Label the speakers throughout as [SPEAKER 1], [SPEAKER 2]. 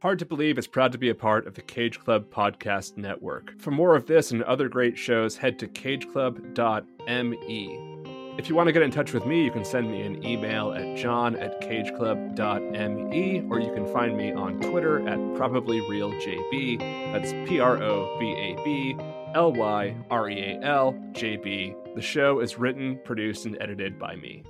[SPEAKER 1] Hard to Believe is proud to be a part of the Cage Club Podcast Network. For more of this and other great shows, head to cageclub.me. If you want to get in touch with me, you can send me an email at john at cageclub.me, or you can find me on Twitter at probablyrealjb. That's P R O B A B L Y R E A L J B. The show is written, produced, and edited by me.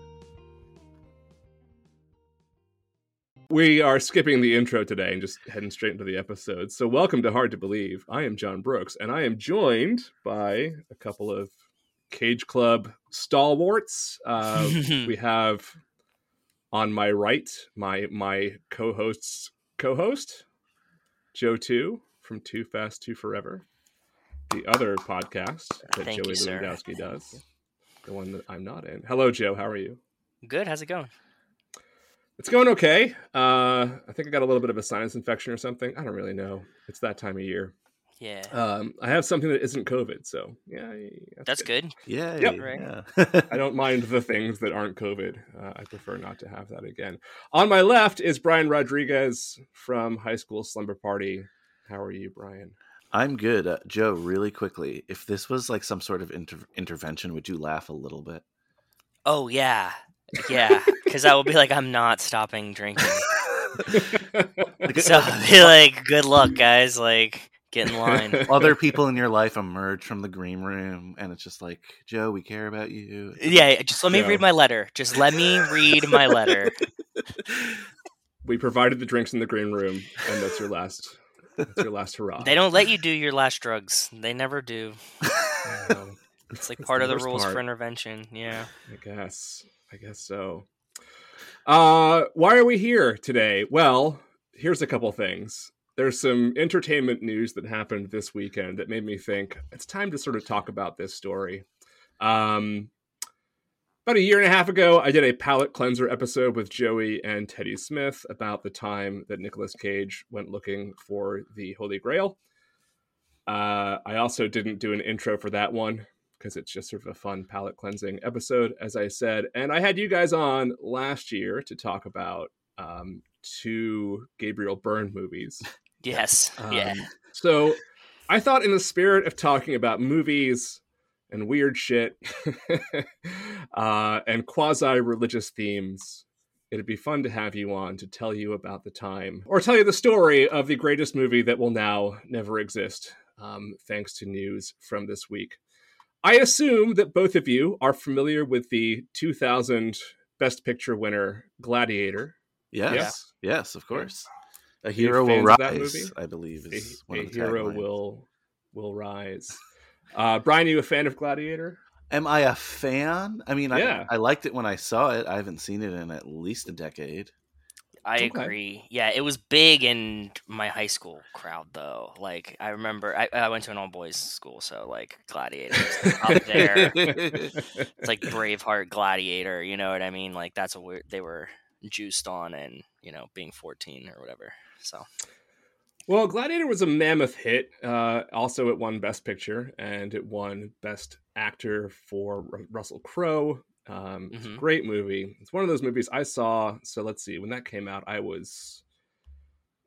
[SPEAKER 1] We are skipping the intro today and just heading straight into the episode. So, welcome to Hard to Believe. I am John Brooks, and I am joined by a couple of Cage Club stalwarts. Uh, we have on my right my my co-host's co-host Joe Two from Too Fast Too Forever, the other podcast that
[SPEAKER 2] Thank
[SPEAKER 1] Joey. Lewandowski does, the one that I'm not in. Hello, Joe. How are you?
[SPEAKER 2] Good. How's it going?
[SPEAKER 1] It's going okay. Uh, I think I got a little bit of a sinus infection or something. I don't really know. It's that time of year.
[SPEAKER 2] Yeah.
[SPEAKER 1] Um, I have something that isn't COVID, so yeah,
[SPEAKER 2] That's good.
[SPEAKER 3] Yeah,
[SPEAKER 1] Yep.
[SPEAKER 2] Right.
[SPEAKER 3] yeah.
[SPEAKER 1] I don't mind the things that aren't COVID. Uh, I prefer not to have that again. On my left is Brian Rodriguez from High School Slumber Party. How are you, Brian?
[SPEAKER 3] I'm good, uh, Joe. Really quickly, if this was like some sort of inter- intervention, would you laugh a little bit?
[SPEAKER 2] Oh yeah. Yeah. Because I will be like, I'm not stopping drinking. So I'll be like, good luck, guys. Like, get in line.
[SPEAKER 3] other people in your life emerge from the green room, and it's just like, Joe, we care about you.
[SPEAKER 2] Yeah. Just let me
[SPEAKER 1] Yeah.
[SPEAKER 2] read my letter. Just let me read my letter.
[SPEAKER 1] we provided the drinks in the green room, and that's your last. That's your last hurrah.
[SPEAKER 2] They don't let you do your last drugs. They never do. It's like
[SPEAKER 1] That's
[SPEAKER 2] part
[SPEAKER 1] the
[SPEAKER 2] of the rules
[SPEAKER 1] part.
[SPEAKER 2] for intervention. Yeah.
[SPEAKER 1] I guess. I guess so. Uh, why are we here today? Well, here's a couple things. There's some entertainment news that happened this weekend that made me think it's time to sort of talk about this story. Um, about a year and a half ago, I did a palate cleanser episode with Joey and Teddy Smith about the time that Nicolas Cage went looking for the Holy Grail. Uh, I also didn't do an intro for that one because it's just sort of a fun palate cleansing episode, as I said. And I had you guys on last year to talk about um, two Gabriel Byrne movies.
[SPEAKER 2] Yes. yeah.
[SPEAKER 1] Um, So I thought, in the spirit of talking about movies and weird shit uh, and quasi religious themes, it'd be fun to have you on to tell you about the time or tell you the story of the greatest movie that will now never exist, um, thanks to news from this week. I assume that both of you are familiar with the 2000 Best Picture winner, Gladiator.
[SPEAKER 3] Yes, yes, of course. A hero will
[SPEAKER 1] fans of that
[SPEAKER 3] rise. I believe
[SPEAKER 1] A,
[SPEAKER 3] is one
[SPEAKER 1] a
[SPEAKER 3] of the
[SPEAKER 1] hero
[SPEAKER 3] taglines.
[SPEAKER 1] will will rise. Uh, Brian, are you a fan of Gladiator?
[SPEAKER 3] Am I a fan? I mean,
[SPEAKER 1] Yeah.
[SPEAKER 3] I, I liked it when I saw it. I haven't seen it in at least a decade.
[SPEAKER 2] I
[SPEAKER 1] Okay.
[SPEAKER 2] agree. Yeah, it was big in my high school crowd, though. Like, I remember I, I went to an all boys school, so like Gladiator up there. It's like Braveheart, Gladiator. You know what I mean? Like that's what we're, they were juiced on, and you know, being fourteen or whatever. So
[SPEAKER 1] Well, Gladiator was a mammoth hit. Uh, also, it won Best Picture and it won Best Actor for Ru- Russell Crowe. Um, It's a
[SPEAKER 2] Mhm.
[SPEAKER 1] great movie. It's one of those movies I saw. So let's see. When that came out, I was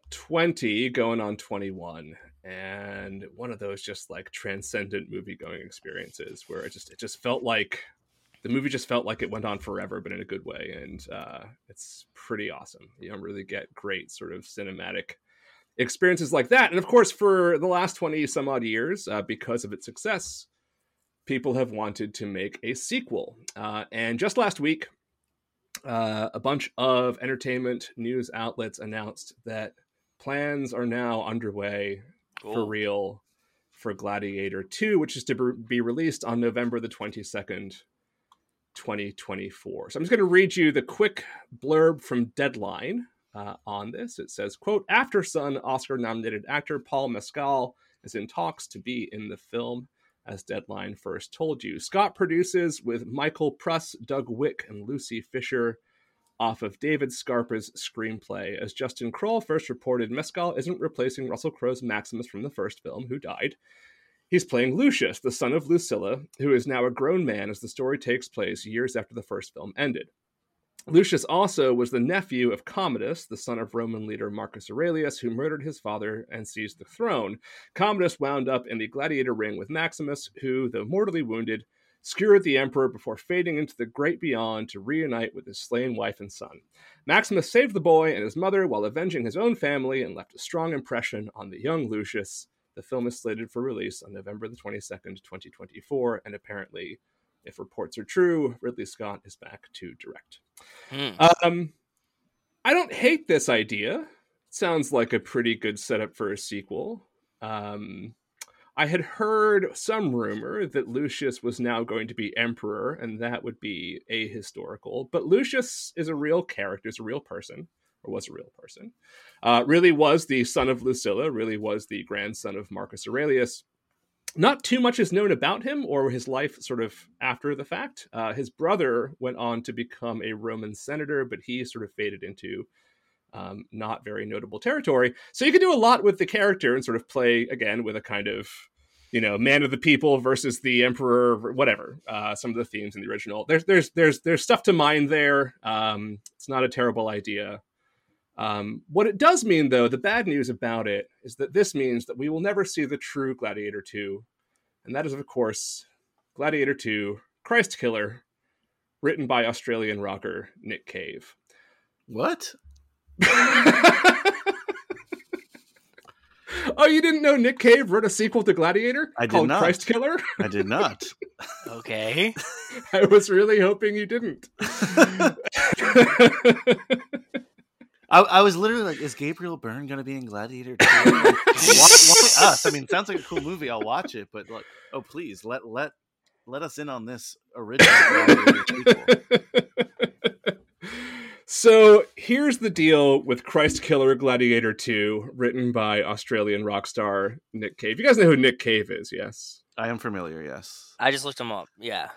[SPEAKER 1] 20, going on 21, and one of those just like transcendent movie going experiences where it just it just felt like the movie just felt like it went on forever, but in a good way. And uh, it's pretty awesome. You don't really get great sort of cinematic experiences like that. And of course, for the last 20 some odd years, uh, because of its success, people have wanted to make a sequel. Uh, and just last week, uh, a bunch of entertainment news outlets announced that plans are now underway for real for Gladiator 2, which is to be- be released on November the 22nd, 2024. So I'm just going to read you the quick blurb from Deadline uh, on this. It says, quote, Aftersun Oscar nominated actor Paul Mescal is in talks to be in the film, as Deadline first told you. Scott produces with Michael Pruss, Doug Wick, and Lucy Fisher off of David Scarpa's screenplay. As Justin Kroll first reported, Mescal isn't replacing Russell Crowe's Maximus from the first film, who died. He's playing Lucius, the son of Lucilla, who is now a grown man as the story takes place years after the first film ended. Lucius also was the nephew of Commodus, the son of Roman leader Marcus Aurelius, who murdered his father and seized the throne. Commodus wound up in the gladiator ring with Maximus, who, though mortally wounded, skewered the emperor before fading into the great beyond to reunite with his slain wife and son. Maximus saved the boy and his mother while avenging his own family and left a strong impression on the young Lucius. The film is slated for release on November the 22nd, 2024, and apparently, if reports are true, Ridley Scott is back to direct.
[SPEAKER 2] Hmm.
[SPEAKER 1] Um, I don't hate this idea. Sounds like a pretty good setup for a sequel. Um, I had heard some rumor that Lucius was now going to be emperor, and that would be ahistorical. But Lucius is a real character, is a real person, or was a real person. Uh, really was the son of Lucilla, really was the grandson of Marcus Aurelius. Not too much is known about him or his life sort of after the fact. Uh, his brother went on to become a Roman senator, but he sort of faded into um, not very notable territory. So you can do a lot with the character and sort of play again with a kind of you know man of the people versus the emperor, whatever. Uh, some of the themes in the original. There's there's there's there's stuff to mine there. Um, it's not a terrible idea. Um, what it does mean, though, the bad news about it is that this means that we will never see the true Gladiator 2. And that is, of course, Gladiator 2 Christ Killer, written by Australian rocker Nick Cave.
[SPEAKER 3] What?
[SPEAKER 1] oh, you didn't know Nick Cave wrote a sequel to Gladiator
[SPEAKER 3] I did
[SPEAKER 1] called
[SPEAKER 3] not.
[SPEAKER 1] Christ Killer?
[SPEAKER 3] I did not.
[SPEAKER 2] Okay.
[SPEAKER 1] I was really hoping you didn't.
[SPEAKER 3] I, I was literally like, is Gabriel Byrne going to be in Gladiator 2? Like, why, why us? I mean, it sounds like a cool movie. I'll watch it, but like, oh, please let let let us in on this original
[SPEAKER 1] so here's the deal with Christ Killer Gladiator 2, written by Australian rock star Nick Cave. You guys know who Nick Cave is, yes?
[SPEAKER 3] I am familiar. Yes.
[SPEAKER 2] I just looked him up. Yeah.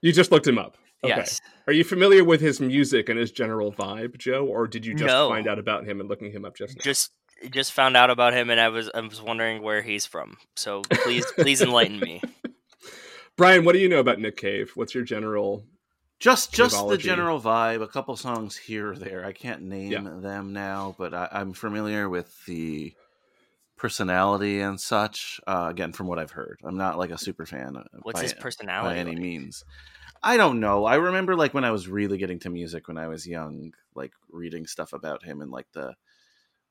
[SPEAKER 1] You just looked him up. Okay.
[SPEAKER 2] Yes.
[SPEAKER 1] Are you familiar with his music and his general vibe, Joe, or did you just
[SPEAKER 2] No.
[SPEAKER 1] find out about him and looking him up just now?
[SPEAKER 2] Just just found out about him and I was I was wondering where he's from. So please please enlighten me.
[SPEAKER 1] Brian, what do you know about Nick Cave? What's your general?
[SPEAKER 3] Just just the general vibe. A couple songs here or there. I can't name
[SPEAKER 1] Yeah.
[SPEAKER 3] them now, but I, I'm familiar with the personality and such. Uh, again, from what I've heard, I'm not like a super fan. uh,
[SPEAKER 2] What's
[SPEAKER 3] by,
[SPEAKER 2] his personality?
[SPEAKER 3] by any
[SPEAKER 2] like?
[SPEAKER 3] means. I don't know. I remember like when I was really getting to music when I was young, like reading stuff about him and like the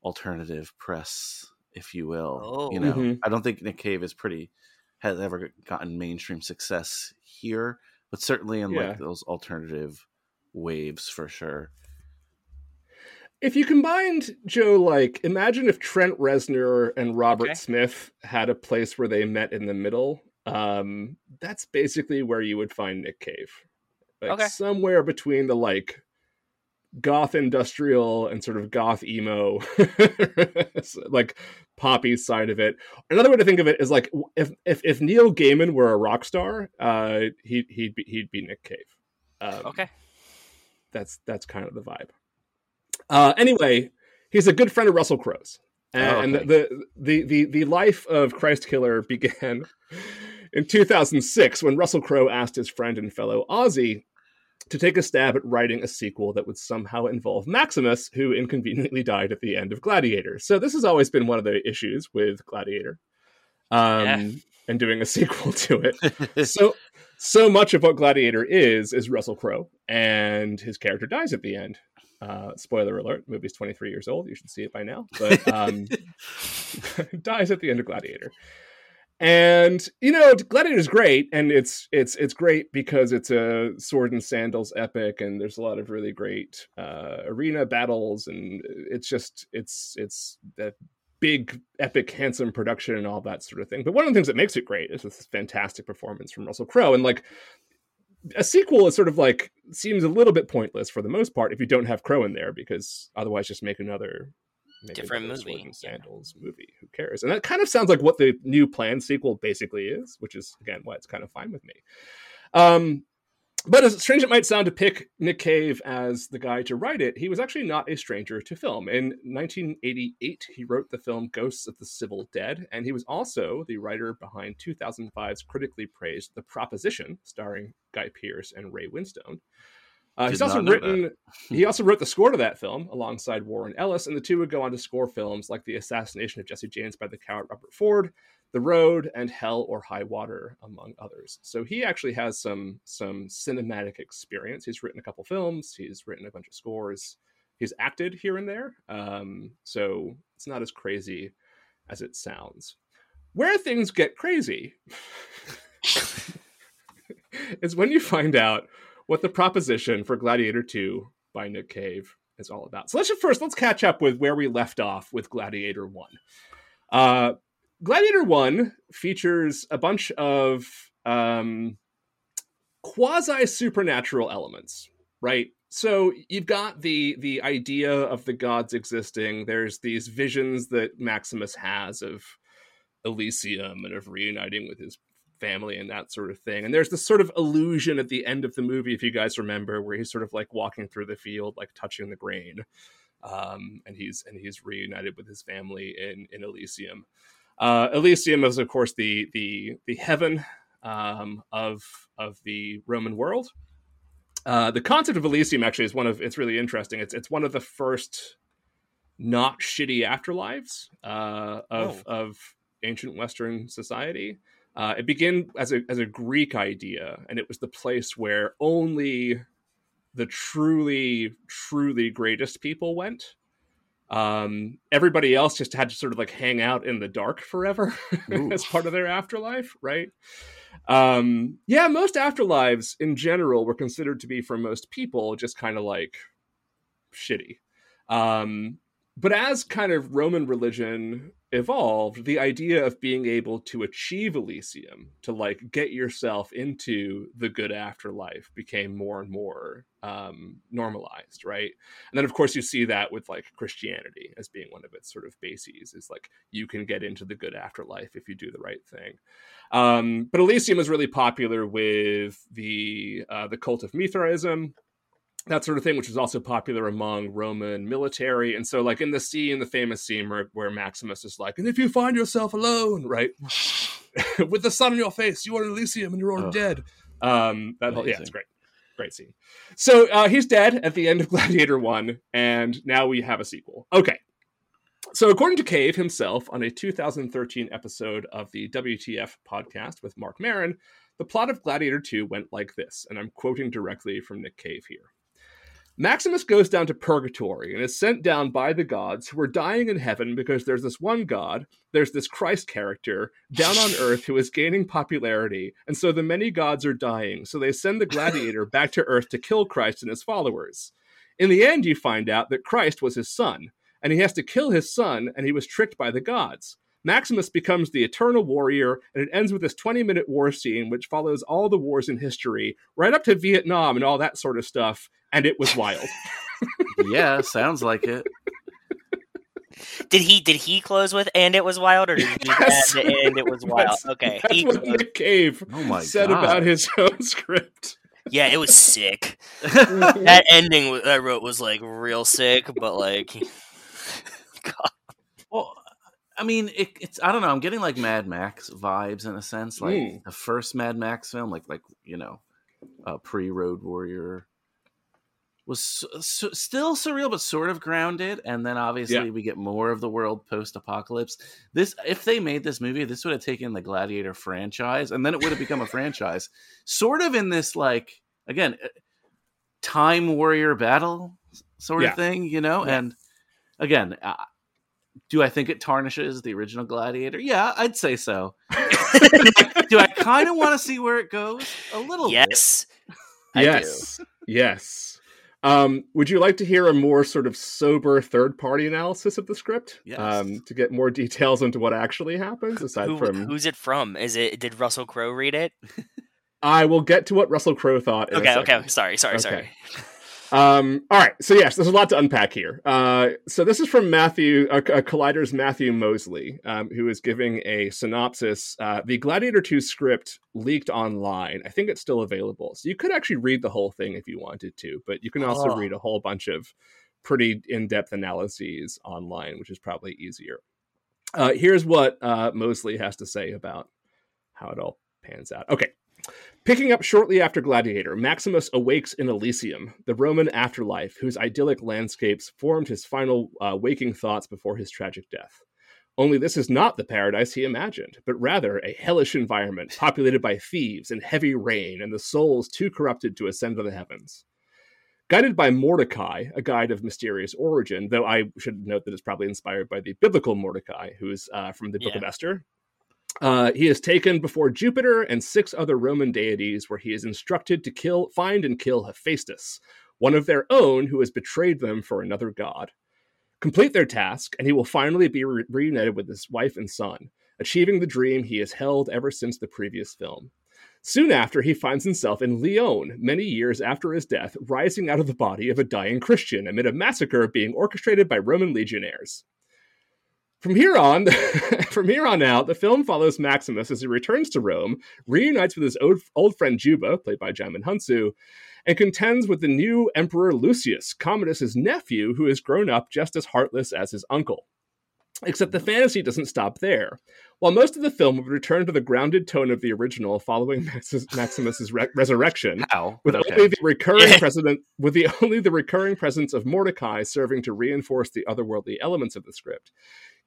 [SPEAKER 3] alternative press, if you will. You
[SPEAKER 2] Oh.
[SPEAKER 3] know,
[SPEAKER 1] Mhm.
[SPEAKER 3] I don't think Nick Cave is pretty has ever gotten mainstream success here, but certainly in
[SPEAKER 1] Yeah.
[SPEAKER 3] like those alternative waves for sure.
[SPEAKER 1] If you combined Joe, like imagine if Trent Reznor and Robert
[SPEAKER 2] Okay.
[SPEAKER 1] Smith had a place where they met in the middle. Um, that's basically where you would find Nick Cave, like
[SPEAKER 2] Okay.
[SPEAKER 1] somewhere between the like goth industrial and sort of goth emo, like poppy side of it. Another way to think of it is like if if if Neil Gaiman were a rock star, uh, he he'd be, he'd be Nick Cave. Um,
[SPEAKER 2] Okay.
[SPEAKER 1] that's that's kind of the vibe. Uh, anyway, he's a good friend of Russell Crowe's, and,
[SPEAKER 3] Oh,
[SPEAKER 1] and
[SPEAKER 3] okay.
[SPEAKER 1] the, the the the life of Christ Killer began in 2006 when Russell Crowe asked his friend and fellow Aussie to take a stab at writing a sequel that would somehow involve Maximus, who inconveniently died at the end of Gladiator. So this has always been one of the issues with Gladiator, um,
[SPEAKER 2] Yeah.
[SPEAKER 1] and doing a sequel to it so so much of what Gladiator is is Russell Crowe, and his character dies at the end. Uh, spoiler alert: movie's twenty three years old. You should see it by now, but um, dies at the end of Gladiator. And you know, Gladiator's great, and it's it's it's great because it's a sword and sandals epic, and there's a lot of really great uh, arena battles, and it's just it's it's that big, epic, handsome production and all that sort of thing. But one of the things that makes it great is this fantastic performance from Russell Crowe, and like a sequel is sort of like seems a little bit pointless for the most part if you don't have Crowe in there, because otherwise just make another
[SPEAKER 2] Different movie,
[SPEAKER 1] and
[SPEAKER 2] yeah.
[SPEAKER 1] Sandals movie. Who cares? And that kind of sounds like what the new planned sequel basically is, which is again why it's kind of fine with me. Um, but as strange it might sound to pick Nick Cave as the guy to write it, he was actually not a stranger to film. In 1988, he wrote the film Ghosts of the Civil Dead, and he was also the writer behind 2005's critically praised The Proposition, starring Guy Pearce and Ray Winstone. Uh, he's also written. he also wrote the score to that film alongside Warren Ellis, and the two would go on to score films like The Assassination of Jesse James by the coward Robert Ford, The Road, and Hell or High Water, among others. So he actually has some some cinematic experience. He's written a couple films. He's written a bunch of scores. He's acted here and there. Um, so it's not as crazy as it sounds. Where things get crazy is when you find out what the proposition for Gladiator 2 by Nick Cave is all about. So let's just first let's catch up with where we left off with Gladiator 1. Uh, Gladiator 1 features a bunch of um, quasi supernatural elements, right? So you've got the the idea of the gods existing. There's these visions that Maximus has of Elysium and of reuniting with his family and that sort of thing. And there's this sort of illusion at the end of the movie, if you guys remember, where he's sort of like walking through the field, like touching the grain, um, and he's and he's reunited with his family in in Elysium. Uh, Elysium is, of course, the the the heaven um, of of the Roman world. Uh, the concept of Elysium actually is one of it's really interesting. It's it's one of the first not shitty afterlives uh, of
[SPEAKER 2] Oh.
[SPEAKER 1] of ancient Western society. Uh, it began as a as a Greek idea, and it was the place where only the truly truly greatest people went. Um, everybody else just had to sort of like hang out in the dark forever as part of their afterlife, right? Um, yeah, most afterlives in general were considered to be for most people just kind of like shitty. Um, but as kind of Roman religion evolved, the idea of being able to achieve Elysium, to like get yourself into the good afterlife, became more and more um, normalized, right? And then, of course, you see that with like Christianity as being one of its sort of bases is like you can get into the good afterlife if you do the right thing. Um, but Elysium is really popular with the uh, the cult of Mithraism, that sort of thing, which was also popular among Roman military. And so, like in the scene, the famous scene where, where Maximus is like, "And if you find yourself alone, right, with the sun on your face, you are in Elysium and you're already
[SPEAKER 3] Ugh.
[SPEAKER 1] dead." Um, that whole, yeah, it's great, great scene. So uh, he's dead at the end of Gladiator One, and now we have a sequel. Okay. So, according to Cave himself, on a 2013 episode of the WTF podcast with Mark Maron, the plot of Gladiator 2 went like this, and I'm quoting directly from Nick Cave here. Maximus goes down to purgatory and is sent down by the gods who are dying in heaven because there's this one god, there's this Christ character down on earth who is gaining popularity, and so the many gods are dying, so they send the gladiator back to earth to kill Christ and his followers. In the end, you find out that Christ was his son, and he has to kill his son, and he was tricked by the gods. Maximus becomes the eternal warrior, and it ends with this 20 minute war scene, which follows all the wars in history, right up to Vietnam and all that sort of stuff, and it was wild.
[SPEAKER 3] yeah, sounds like it.
[SPEAKER 2] Did he did he close with and it was wild or did he
[SPEAKER 1] Yes.
[SPEAKER 2] add and it was wild?
[SPEAKER 1] That's-
[SPEAKER 2] Okay.
[SPEAKER 1] That's
[SPEAKER 2] He
[SPEAKER 1] what
[SPEAKER 2] closed-
[SPEAKER 1] Nick Cave
[SPEAKER 3] Oh my
[SPEAKER 1] said
[SPEAKER 3] god.
[SPEAKER 1] about his own script.
[SPEAKER 2] yeah, it was sick. That ending wa- I wrote was like real sick, but like God.
[SPEAKER 3] Well, I mean, it, it's I don't know. I'm getting like Mad Max vibes in a sense, like
[SPEAKER 1] Mm.
[SPEAKER 3] the first Mad Max film, like like you know, uh, pre Road Warrior was s s- still surreal but sort of grounded, and then obviously
[SPEAKER 1] Yeah.
[SPEAKER 3] we get more of the world post apocalypse. This, if they made this movie, this would have taken the Gladiator franchise, and then it would have become a franchise, sort of in this like again, uh, time warrior battle sort
[SPEAKER 1] Yeah.
[SPEAKER 3] of thing, you know,
[SPEAKER 1] Yeah.
[SPEAKER 3] and again. Uh, do I think it tarnishes the original Gladiator? Yeah, I'd say so. do I kind of want to see where it goes? A little bit.
[SPEAKER 2] Yes. I do.
[SPEAKER 1] yes. Yes. Um, would you like to hear a more sort of sober third party analysis of the script?
[SPEAKER 3] Yes.
[SPEAKER 1] Um, to get more details into what actually happens, aside
[SPEAKER 2] Who,
[SPEAKER 1] from.
[SPEAKER 2] who's it from? Is it did Russell Crowe read it?
[SPEAKER 1] I will get to what Russell Crowe thought. In
[SPEAKER 2] Okay, okay. Sorry, sorry,
[SPEAKER 1] Okay.
[SPEAKER 2] sorry.
[SPEAKER 1] Um, all right. So yes, there's a lot to unpack here. Uh, so this is from Matthew, uh, Collider's Matthew Mosley, um, who is giving a synopsis. Uh, the Gladiator 2 script leaked online. I think it's still available. So you could actually read the whole thing if you wanted to, but you can also
[SPEAKER 2] Oh.
[SPEAKER 1] read a whole bunch of pretty in-depth analyses online, which is probably easier. Uh, here's what uh, Mosley has to say about how it all pans out. Okay. Picking up shortly after Gladiator, Maximus awakes in Elysium, the Roman afterlife, whose idyllic landscapes formed his final uh, waking thoughts before his tragic death. Only this is not the paradise he imagined, but rather a hellish environment populated by thieves and heavy rain and the souls too corrupted to ascend to the heavens. Guided by Mordecai, a guide of mysterious origin, though I should note that it's probably inspired by the biblical Mordecai, who is uh, from the Book of Esther. Uh, he is taken before Jupiter and six other Roman deities, where he is instructed to kill, find, and kill Hephaestus, one of their own who has betrayed them for another god. Complete their task, and he will finally be re- reunited with his wife and son, achieving the dream he has held ever since the previous film. Soon after, he finds himself in Lyon, many years after his death, rising out of the body of a dying Christian amid a massacre being orchestrated by Roman legionnaires. From here on, from here on out, the film follows Maximus as he returns to Rome, reunites with his old, old friend Juba, played by Djimon Hounsou, and contends with the new Emperor Lucius, Commodus's nephew, who has grown up just as heartless as his uncle. Except the fantasy doesn't stop there. While most of the film would return to the grounded tone of the original following Maxis, Maximus's re- resurrection,
[SPEAKER 3] How?
[SPEAKER 1] with
[SPEAKER 3] okay.
[SPEAKER 1] only the recurring
[SPEAKER 2] Yeah.
[SPEAKER 1] presence with the only the recurring presence of Mordecai serving to reinforce the otherworldly elements of the script.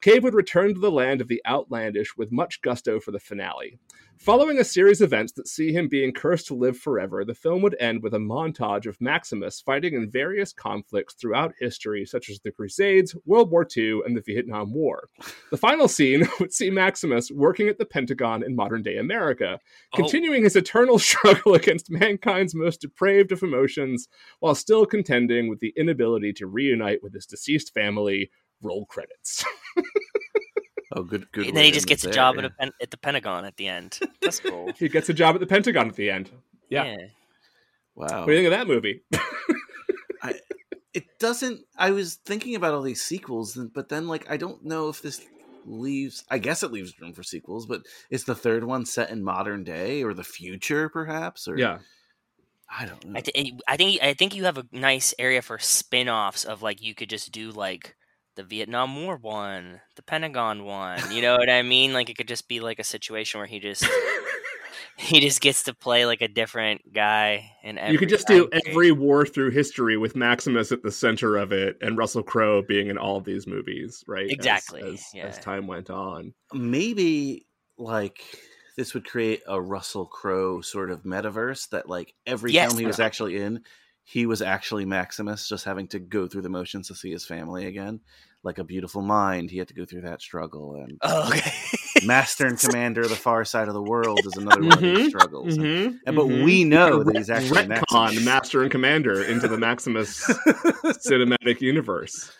[SPEAKER 1] Cave would return to the land of the outlandish with much gusto for the finale. Following a series of events that see him being cursed to live forever, the film would end with a montage of Maximus fighting in various conflicts throughout history, such as the Crusades, World War II, and the Vietnam War. The final scene would see Maximus working at the Pentagon in modern day America,
[SPEAKER 2] Oh,
[SPEAKER 1] continuing his eternal struggle against mankind's most depraved of emotions while still contending with the inability to reunite with his deceased family. Roll credits.
[SPEAKER 3] Oh, good, good.
[SPEAKER 2] and then he just
[SPEAKER 3] in
[SPEAKER 2] gets a job
[SPEAKER 3] yeah.
[SPEAKER 2] at, a pen- at the Pentagon at the end. That's cool.
[SPEAKER 1] he gets a job at the Pentagon at the end. Yeah.
[SPEAKER 3] Wow.
[SPEAKER 1] What do you think of that movie?
[SPEAKER 3] I, it doesn't i was thinking about all these sequels but then like i don't know if this leaves i guess it leaves room for sequels but is the third one set in modern day or the future perhaps or
[SPEAKER 1] yeah.
[SPEAKER 3] i don't know
[SPEAKER 2] I, th- I think I think you have a nice area for spin-offs of like you could just do like the Vietnam War one, the Pentagon one. You know what I mean? Like it could just be like a situation where he just he just gets to play like a different guy and
[SPEAKER 1] you could just do
[SPEAKER 2] time period.
[SPEAKER 1] every war through history with Maximus at the center of it and Russell Crowe being in all of these movies, right? As-
[SPEAKER 2] Exactly,
[SPEAKER 1] As,
[SPEAKER 2] yeah.
[SPEAKER 1] as time went on.
[SPEAKER 3] maybe like this would create a russell crowe sort of metaverse that like every
[SPEAKER 2] Yes.
[SPEAKER 3] film he was actually in he was actually maximus just having to go through the motions to see his family again like a beautiful mind he had to go through that struggle and
[SPEAKER 2] Oh, okay.
[SPEAKER 3] master and commander of the far side of the world is another one of
[SPEAKER 1] Mhm,
[SPEAKER 3] these struggles And-
[SPEAKER 1] Mhm,
[SPEAKER 3] And, but
[SPEAKER 1] mhm.
[SPEAKER 3] we know that he's actually
[SPEAKER 1] retcon
[SPEAKER 3] Maximus.
[SPEAKER 1] Master and Commander into the Maximus cinematic universe.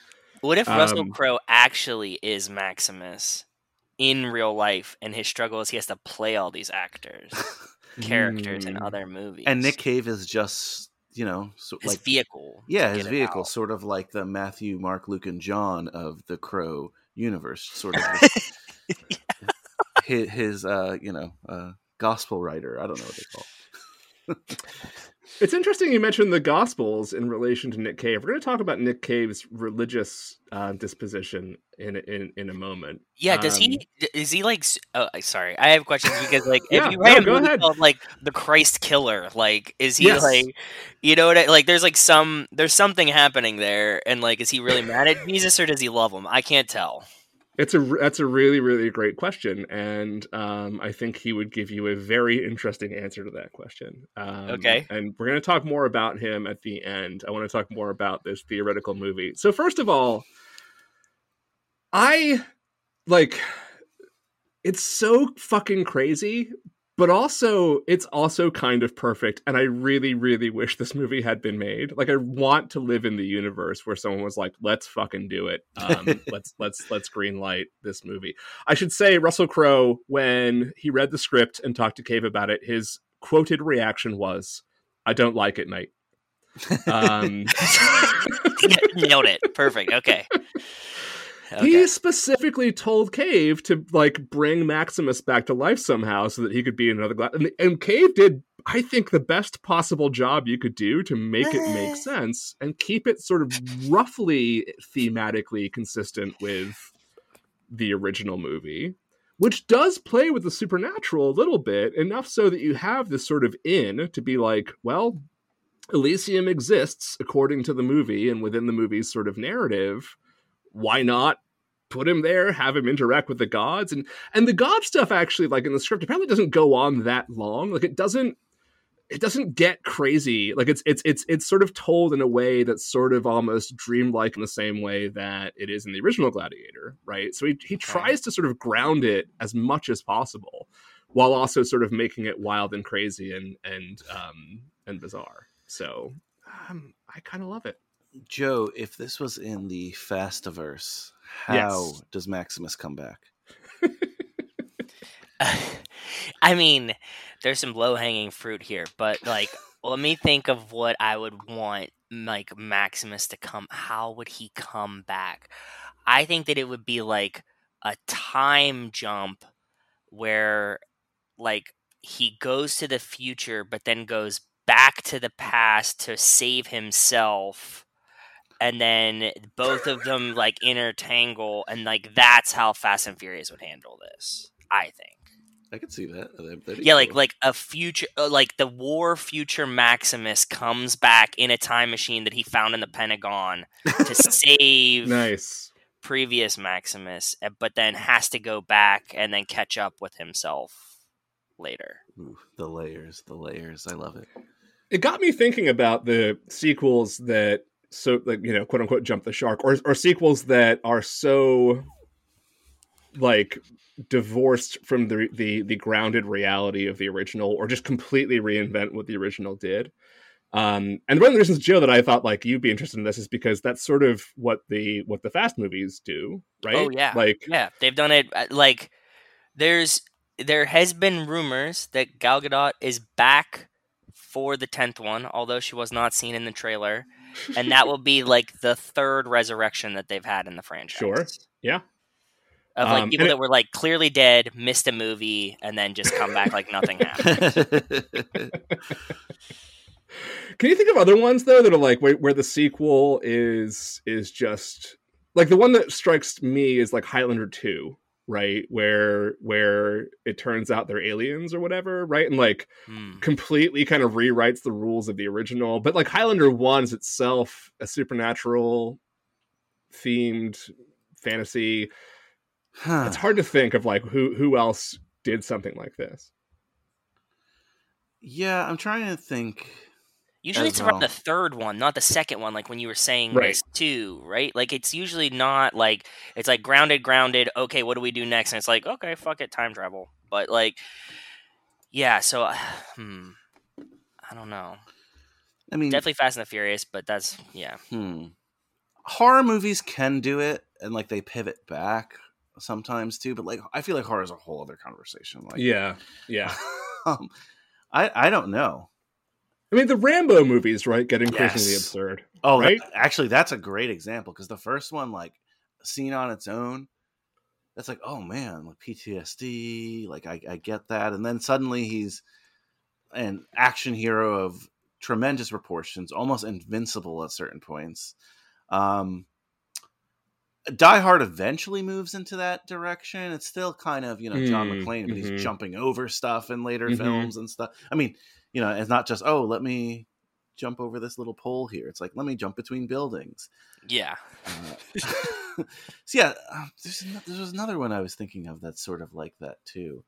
[SPEAKER 2] What if Russell
[SPEAKER 1] Um,
[SPEAKER 2] Crowe actually is Maximus in real life, and his struggle is he has to play all these actors, characters in
[SPEAKER 1] Hmm.
[SPEAKER 2] other movies,
[SPEAKER 3] and Nick Cave is just you know so,
[SPEAKER 2] his
[SPEAKER 3] like
[SPEAKER 2] vehicle.
[SPEAKER 3] yeah his vehicle sort of like the Matthew, Mark, Luke, and John of the Crowe universe, sort of his, his uh you know uh gospel writer. I don't know what they call. it.
[SPEAKER 1] It's interesting you mentioned the Gospels in relation to Nick Cave. We're going to talk about Nick Cave's religious uh, disposition in in in a moment.
[SPEAKER 2] Yeah, does
[SPEAKER 1] Um,
[SPEAKER 2] he? Is he like? Oh, sorry, I have questions because like
[SPEAKER 1] Yeah,
[SPEAKER 2] if you write
[SPEAKER 1] no,
[SPEAKER 2] a movie called like the Christ Killer, like is he
[SPEAKER 1] Yes.
[SPEAKER 2] like, you know what? I, like there's like some there's something happening there, and like is he really mad at Jesus or does he love him? I can't tell.
[SPEAKER 1] It's a that's a really really great question, and um, I think he would give you a very interesting answer to that question. Um,
[SPEAKER 2] Okay.
[SPEAKER 1] and we're going to talk more about him at the end. I want to talk more about this theoretical movie. So first of all, I like it's so fucking crazy, but also it's also kind of perfect. And I really really wish this movie had been made. Like I want to live in the universe where someone was like, "Let's fucking do it. Um, let's let's let's green light this movie." I should say Russell Crowe when he read the script and talked to Cave about it, his quoted reaction was, "I don't like it, mate." Um,
[SPEAKER 2] Nailed it. Perfect. Okay.
[SPEAKER 1] He specifically told Cave to like bring Maximus back to life somehow so that he could be another glass. And, and Cave did, I think, the best possible job you could do to make it make sense and keep it sort of roughly thematically consistent with the original movie which does play with the supernatural a little bit, enough so that you have this sort of in to be like, well, Elysium exists according to the movie and within the movie's sort of narrative. Why not put him there, have him interact with the gods? And and the god stuff actually, like in the script, apparently doesn't go on that long. Like it doesn't it doesn't get crazy. Like it's it's it's it's sort of told in a way that's sort of almost dreamlike in the same way that it is in the original Gladiator, right? So he he tries to sort of ground it as much as possible, while also sort of making it wild and crazy and and um and bizarre. So um, I kind of love it.
[SPEAKER 3] Joe, if this was in the Fastiverse, how
[SPEAKER 1] Yes.
[SPEAKER 3] does Maximus come back?
[SPEAKER 2] I mean, there's some low hanging fruit here, but like, let me think of what I would want like Maximus to come. How would he come back? I think that it would be like a time jump where like he goes to the future but then goes back to the past to save himself and then both of them like intertangle and like that's how Fast and Furious would handle this. I think.
[SPEAKER 3] I could see that. That'd- that'd
[SPEAKER 2] Yeah, like
[SPEAKER 3] cool.
[SPEAKER 2] like a future, uh, like the war future Maximus comes back in a time machine that he found in the Pentagon to save
[SPEAKER 1] Nice.
[SPEAKER 2] previous Maximus, uh, but then has to go back and then catch up with himself later.
[SPEAKER 3] Ooh, the layers, the layers. I love it.
[SPEAKER 1] It got me thinking about the sequels that so like you know quote unquote jump the shark or or sequels that are so like divorced from the the the grounded reality of the original or just completely reinvent what the original did. Um, and one of the reasons, Joe, that I thought like you'd be interested in this is because that's sort of what the what the fast movies do, right?
[SPEAKER 2] Oh yeah,
[SPEAKER 1] like
[SPEAKER 2] yeah, they've done it. uh, Like there's there has been rumors that Gal Gadot is back for the tenth one, although she was not seen in the trailer, and that will be like the third resurrection that they've had in the franchise.
[SPEAKER 1] Sure. Yeah.
[SPEAKER 2] Of like
[SPEAKER 1] Um,
[SPEAKER 2] people
[SPEAKER 1] and it-
[SPEAKER 2] that were like clearly dead, missed a movie, and then just come back like nothing happened.
[SPEAKER 1] Can you think of other ones though that are like where, where the sequel is is just like the one that strikes me is like Highlander two, right? Where where it turns out they're aliens or whatever, right? And like
[SPEAKER 2] Hmm.
[SPEAKER 1] completely kind of rewrites the rules of the original. But like Highlander one is itself a supernatural themed fantasy.
[SPEAKER 3] Huh.
[SPEAKER 1] It's hard to think of like who who else did something like this.
[SPEAKER 3] Yeah, I'm trying to think.
[SPEAKER 2] Usually it's around the third one, not the second one, like when you were saying
[SPEAKER 1] Right.
[SPEAKER 2] this too, right? Like it's usually not like it's like grounded, grounded, okay, what do we do next? And it's like, okay, fuck it, time travel. But like yeah, so uh, hmm. I don't know.
[SPEAKER 3] I mean,
[SPEAKER 2] Definitely Fast and the Furious, but that's yeah.
[SPEAKER 3] hmm. horror movies can do it, and like they pivot back sometimes too. But like, I feel like horror is a whole other conversation. Like,
[SPEAKER 1] Yeah, yeah.
[SPEAKER 3] um, I I don't know.
[SPEAKER 1] I mean the Rambo movies, right? get increasingly
[SPEAKER 3] Yes.
[SPEAKER 1] absurd.
[SPEAKER 3] Oh, that-
[SPEAKER 1] Right?
[SPEAKER 3] actually, that's a great example because the first one, like, seen on its own, that's like, oh man, like PTSD. Like, I, I get that, and then suddenly he's an action hero of tremendous proportions, almost invincible at certain points. Um, Die Hard eventually moves into that direction. It's still kind of you know John
[SPEAKER 1] Mm,
[SPEAKER 3] McClane, but
[SPEAKER 1] mhm.
[SPEAKER 3] he's jumping over stuff in later
[SPEAKER 1] Mhm.
[SPEAKER 3] films and stuff. I mean, you know, it's not just oh, let me jump over this little pole here. It's like let me jump between buildings.
[SPEAKER 2] Yeah.
[SPEAKER 3] Uh, so yeah, uh, there's ano- there was another one I was thinking of that's sort of like that too.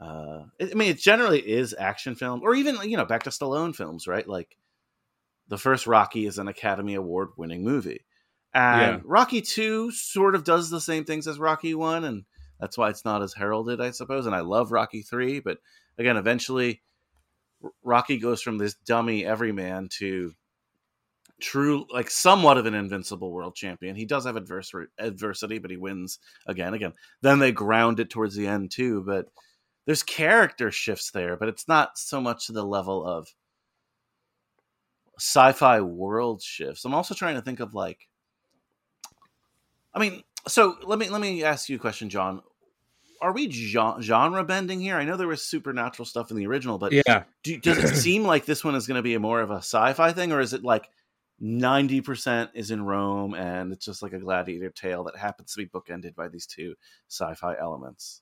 [SPEAKER 3] Uh, it- I mean, it generally is action film, or even you know, back to Stallone films, right? Like the first Rocky is an Academy Award winning movie, and
[SPEAKER 1] Yeah.
[SPEAKER 3] Rocky Two sort of does the same things as Rocky One, and that's why it's not as heralded, I suppose. And I love Rocky Three, but again, eventually, R- Rocky goes from this dummy everyman to true like somewhat of an invincible world champion. He does have adversary adversity but he wins again again. Then they ground it towards the end too but there's character shifts there but it's not so much to the level of sci-fi world shifts. I'm also trying to think of like i mean so let me let me ask you a question john are we genre bending here i know there was supernatural stuff in the original but
[SPEAKER 1] Yeah.
[SPEAKER 3] do, does it seem like this one is going to be a more of a sci-fi thing or is it like 90% is in rome and it's just like a gladiator tale that happens to be bookended by these two sci-fi elements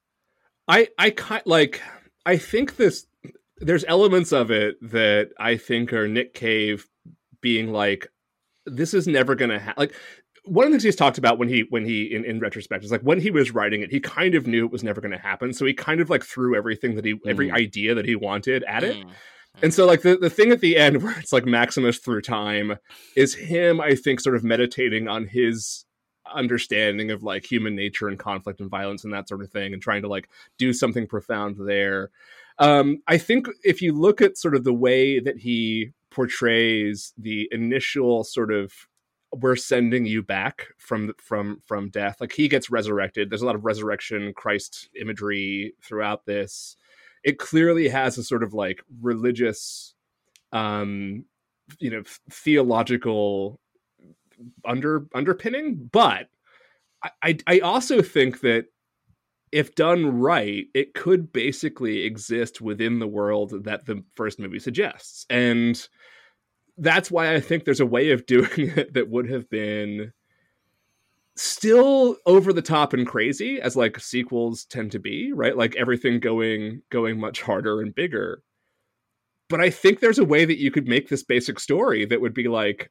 [SPEAKER 1] I I kind like I think this there's elements of it that I think are Nick Cave being like this is never going to happen like one of the things he's talked about when he when he in, in retrospect is like when he was writing it he kind of knew it was never going to happen so he kind of like threw everything that he every
[SPEAKER 3] Mm.
[SPEAKER 1] idea that he wanted at it
[SPEAKER 2] Mm.
[SPEAKER 1] and so like the, the thing at the end where it's like Maximus through time is him, I think, sort of meditating on his understanding of like human nature and conflict and violence and that sort of thing and trying to like do something profound there. Um, I think if you look at sort of the way that he portrays the initial sort of we're sending you back from from from death. Like he gets resurrected. There's a lot of resurrection christ imagery throughout this. It clearly has a sort of like religious um you know theological under underpinning but I, I also think that if done right it could basically exist within the world that the first movie suggests. And that's why i think there's a way of doing it that would have been still over the top and crazy as like sequels tend to be right? Like everything going going much harder and bigger. But i think there's a way that you could make this basic story that would be like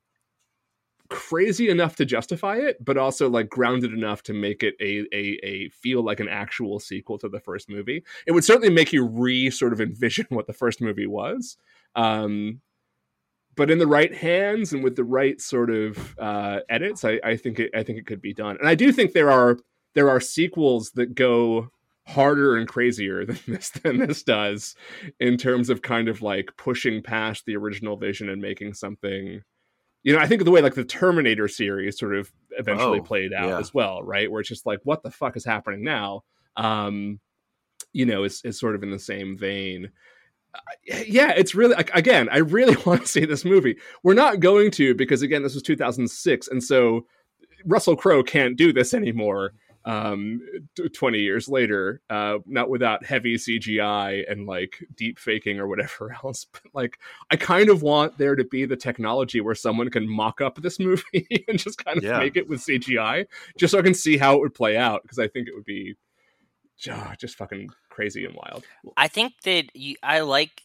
[SPEAKER 1] crazy enough to justify it but also like grounded enough to make it a a, a feel like an actual sequel to the first movie. It would certainly make you re sort of envision what the first movie was. Um but in the right hands and with the right sort of uh, edits, I, I think it, I think it could be done. And I do think there are there are sequels that go harder and crazier than this than this does in terms of kind of like pushing past the original vision and making something. You know, I think of the way like the Terminator series sort of eventually
[SPEAKER 3] Oh,
[SPEAKER 1] played out
[SPEAKER 3] yeah.
[SPEAKER 1] as well, right? Where it's just like, what the fuck is happening now? Um, you know, is is sort of in the same vein yeah, it's really like again, I really want to see this movie. We're not going to because again, this was 2006, and so Russell Crowe can't do this anymore. Um, t- 20 years later, uh, not without heavy CGI and like deep faking or whatever else. But like, I kind of want there to be the technology where someone can mock up this movie and just kind of
[SPEAKER 3] Yeah.
[SPEAKER 1] make it with CGI, just so I can see how it would play out because I think it would be just fucking crazy and wild.
[SPEAKER 2] I think that you, I like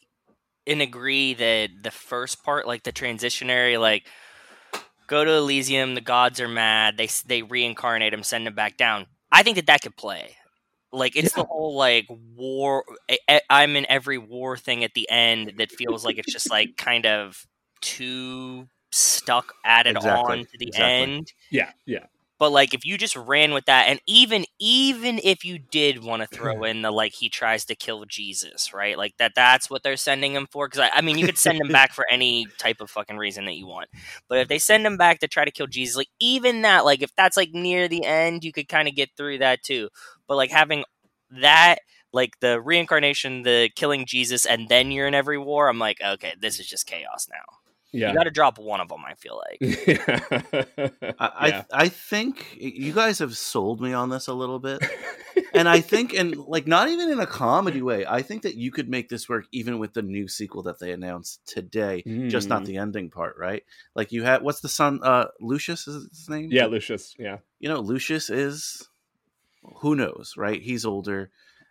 [SPEAKER 2] and agree that the first part, like the transitionary, like go to Elysium, the gods are mad, they they reincarnate him, send him back down. I think that that could play. Like it's the whole like war. I- I'm in every war thing at the end that feels like it's just like kind of too stuck added
[SPEAKER 3] Exactly,
[SPEAKER 2] on to the
[SPEAKER 3] exactly.
[SPEAKER 2] end.
[SPEAKER 1] Yeah, yeah.
[SPEAKER 2] But like if you just ran with that, and even even if you did want to throw in the like he tries to kill Jesus, right? Like that that's what they're sending him for. Because I, I mean, you could send him back for any type of fucking reason that you want. But if they send him back to try to kill Jesus, like even that, like if that's like near the end, you could kind of get through that too. But like having that. Like the reincarnation, the killing Jesus, and then you're in every war. I'm like, okay, this is just chaos now.
[SPEAKER 1] Yeah.
[SPEAKER 2] You got to drop one of them. I feel like.
[SPEAKER 3] I, I
[SPEAKER 1] yeah.
[SPEAKER 3] I think you guys have sold me on this a little bit, and I think, and like not even in a comedy way, I think that you could make this work even with the new sequel that they announced today, just not
[SPEAKER 1] Mm.
[SPEAKER 3] the ending part, right? Like you had what's the son? Uh, Lucius is his name?
[SPEAKER 1] Yeah, Lucius. Yeah.
[SPEAKER 3] you know, Lucius is who knows, right? He's older,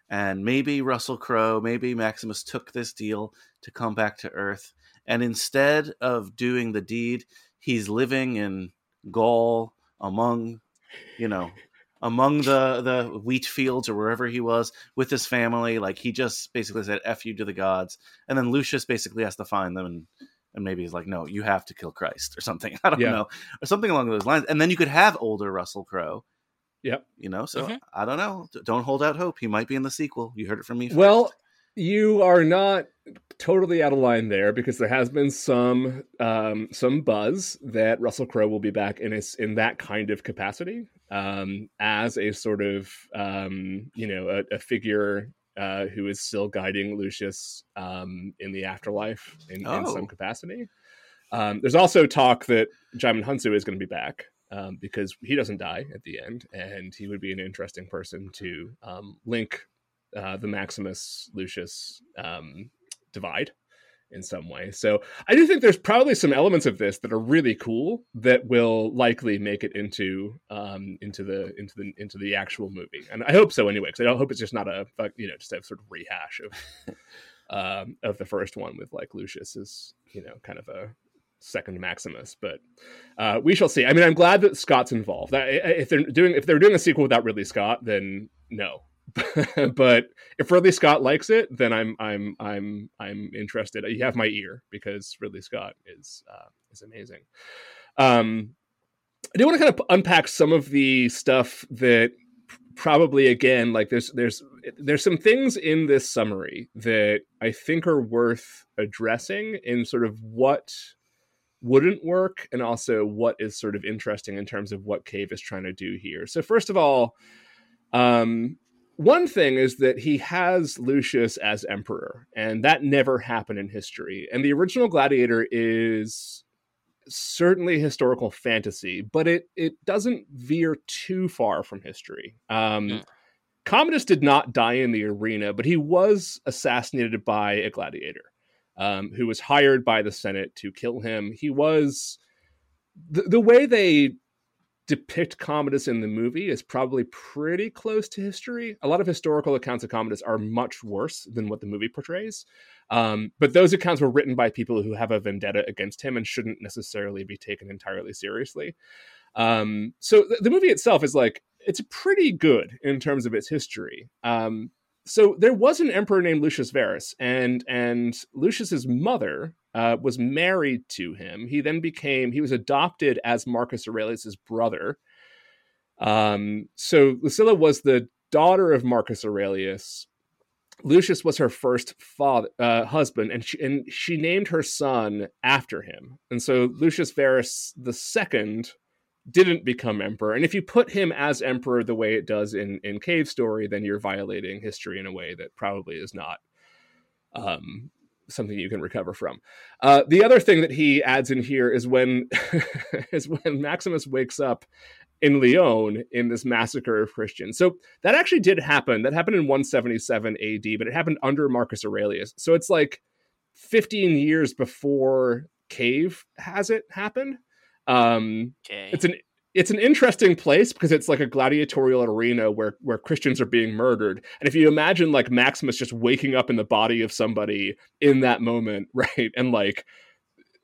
[SPEAKER 3] and maybe Russell Crowe, maybe Maximus took this deal to come back to Earth, and instead of doing the deed, he's living in Gaul among, you know, among the the wheat fields or wherever he was with his family. Like he just basically said "f you" to the gods, and then Lucius basically has to find them and. And maybe he's like, no, you have to kill Christ or something. I don't
[SPEAKER 1] Yeah.
[SPEAKER 3] know, or something along those lines. And then you could have older Russell Crowe,
[SPEAKER 1] Yep.
[SPEAKER 3] you know so
[SPEAKER 2] Mhm.
[SPEAKER 3] i don't know don't hold out hope he might be in the sequel you heard it from me first.
[SPEAKER 1] Well, you are not totally out of line there because there has been some um, some buzz that Russell Crowe will be back in in that kind of capacity um, as a sort of um, you know a, a figure uh, who is still guiding Lucius um, in the afterlife in, in
[SPEAKER 3] Oh.
[SPEAKER 1] some capacity. Um, there's also talk that Djimon Hounsou is going to be back um, because he doesn't die at the end, and he would be an interesting person to um, link uh, the Maximus Lucius um, divide in some way. So I do think there's probably some elements of this that are really cool that will likely make it into um, into the into the into the actual movie, and I hope so anyway. Because I don't hope it's just not a you know just a sort of rehash of um, of the first one with like Lucius is you know kind of a second Maximus, but uh, we shall see. I mean, I'm glad that Scott's involved. If they're doing if they're doing a sequel without Ridley Scott, then no, but if Ridley Scott likes it, then I'm I'm I'm I'm interested. You have my ear because Ridley Scott is uh, is amazing. Um, I do want to kind of unpack some of the stuff that probably again like there's there's there's some things in this summary that I think are worth addressing in sort of what wouldn't work and also what is sort of interesting in terms of what Cave is trying to do here. So first of all, um, one thing is that he has Lucius as emperor, and that never happened in history. And the original Gladiator is certainly historical fantasy, but it it doesn't veer too far from history. Um, mm. Commodus did not die in the arena, but he was assassinated by a gladiator um, who was hired by the Senate to kill him. He was the, the way they depict Commodus in the movie is probably pretty close to history. A lot of historical accounts of Commodus are much worse than what the movie portrays. Um, but those accounts were written by people who have a vendetta against him and shouldn't necessarily be taken entirely seriously. Um, so the, the, movie itself is like, it's pretty good in terms of its history. Um, so there was an emperor named Lucius Verus, and and Lucius's mother uh, was married to him. He then became he was adopted as Marcus Aurelius's brother. Um, so Lucilla was the daughter of Marcus Aurelius. Lucius was her first father, uh, husband, and she, and she named her son after him. And so Lucius Verus second didn't become emperor. And if you put him as emperor the way it does in in Cave Story, then you're violating history in a way that probably is not um, something you can recover from. Uh, the other thing that he adds in here is when is when Maximus wakes up in Lyon in this massacre of Christians. So that actually did happen. That happened in 177 AD, but it happened under Marcus Aurelius. So it's like 15 years before Cave has it happen. Um, okay. It's an it's an interesting place because it's like a gladiatorial arena where where Christians are being murdered. And if you imagine like Maximus just waking up in the body of somebody in that moment, right? And like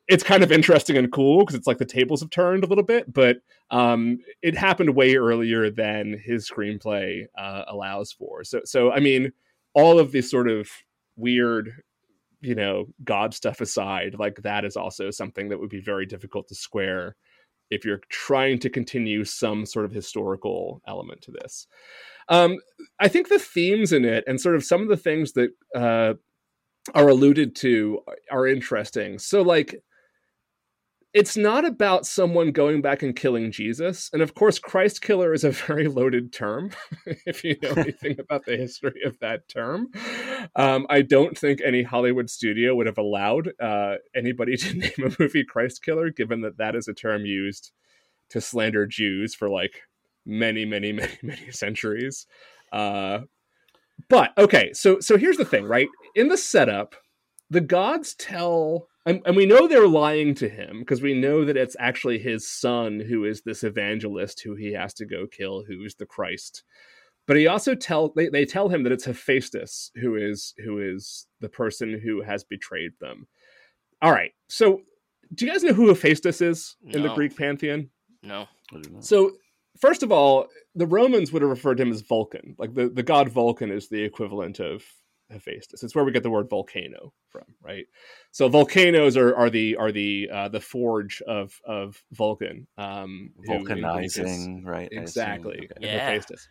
[SPEAKER 1] it's kind of interesting and cool because it's like the tables have turned a little bit, but um, it happened way earlier than his screenplay uh, allows for. So, so I mean, all of this sort of weird you know god stuff aside like that is also something that would be very difficult to square if you're trying to continue some sort of historical element to this. Um, i think the themes in it and sort of some of the things that uh, are alluded to are interesting. So like it's not about someone going back and killing Jesus. And of course, Christ killer is a very loaded term, if you know anything about the history of that term. Um, I don't think any Hollywood studio would have allowed uh, anybody to name a movie Christ killer, given that that is a term used to slander Jews for like many, many, many, many centuries. Uh, but okay, so so here's the thing, right? In the setup, the gods tell and, and we know they're lying to him because we know that it's actually his son who is this evangelist who he has to go kill, who's the Christ. But he also tell they, they tell him that it's Hephaestus who is who is the person who has betrayed them. All right, so do you guys know who Hephaestus is in the Greek pantheon?
[SPEAKER 2] No.
[SPEAKER 1] So first of all, the Romans would have referred to him as Vulcan. Like the, the god Vulcan is the equivalent of Hephaestus. It's where we get the word volcano from, right? So volcanoes are, are the are the uh, the forge of of Vulcan, um,
[SPEAKER 3] vulcanizing, right?
[SPEAKER 1] Exactly, okay. yeah. Hephaestus.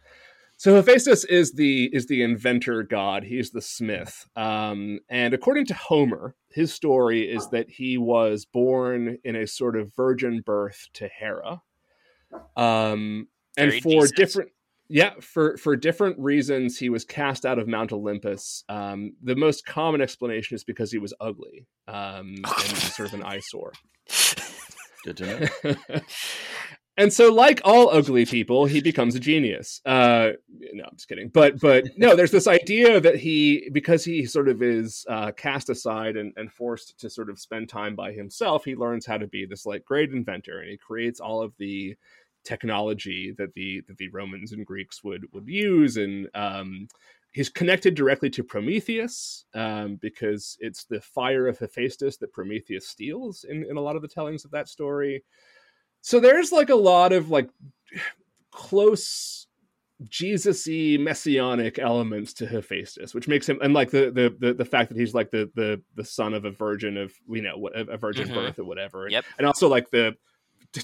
[SPEAKER 1] So Hephaestus is the is the inventor god. He's the smith, um, and according to Homer, his story is that he was born in a sort of virgin birth to Hera, um, and Very for decent. different yeah, for for different reasons, he was cast out of Mount Olympus. Um, the most common explanation is because he was ugly um, and sort of an eyesore.
[SPEAKER 3] Good to know.
[SPEAKER 1] and so, like all ugly people, he becomes a genius. Uh, no, I'm just kidding. But but no, there's this idea that he because he sort of is uh, cast aside and, and forced to sort of spend time by himself, he learns how to be this like great inventor, and he creates all of the technology that the that the Romans and Greeks would would use, and um, he's connected directly to Prometheus um, because it's the fire of Hephaestus that Prometheus steals in, in a lot of the tellings of that story. So there's like a lot of like close Jesus-y messianic elements to Hephaestus, which makes him and like the the the, the fact that he's like the the the son of a virgin of you know a, virgin mm-hmm. birth or whatever,
[SPEAKER 2] yep.
[SPEAKER 1] and also like the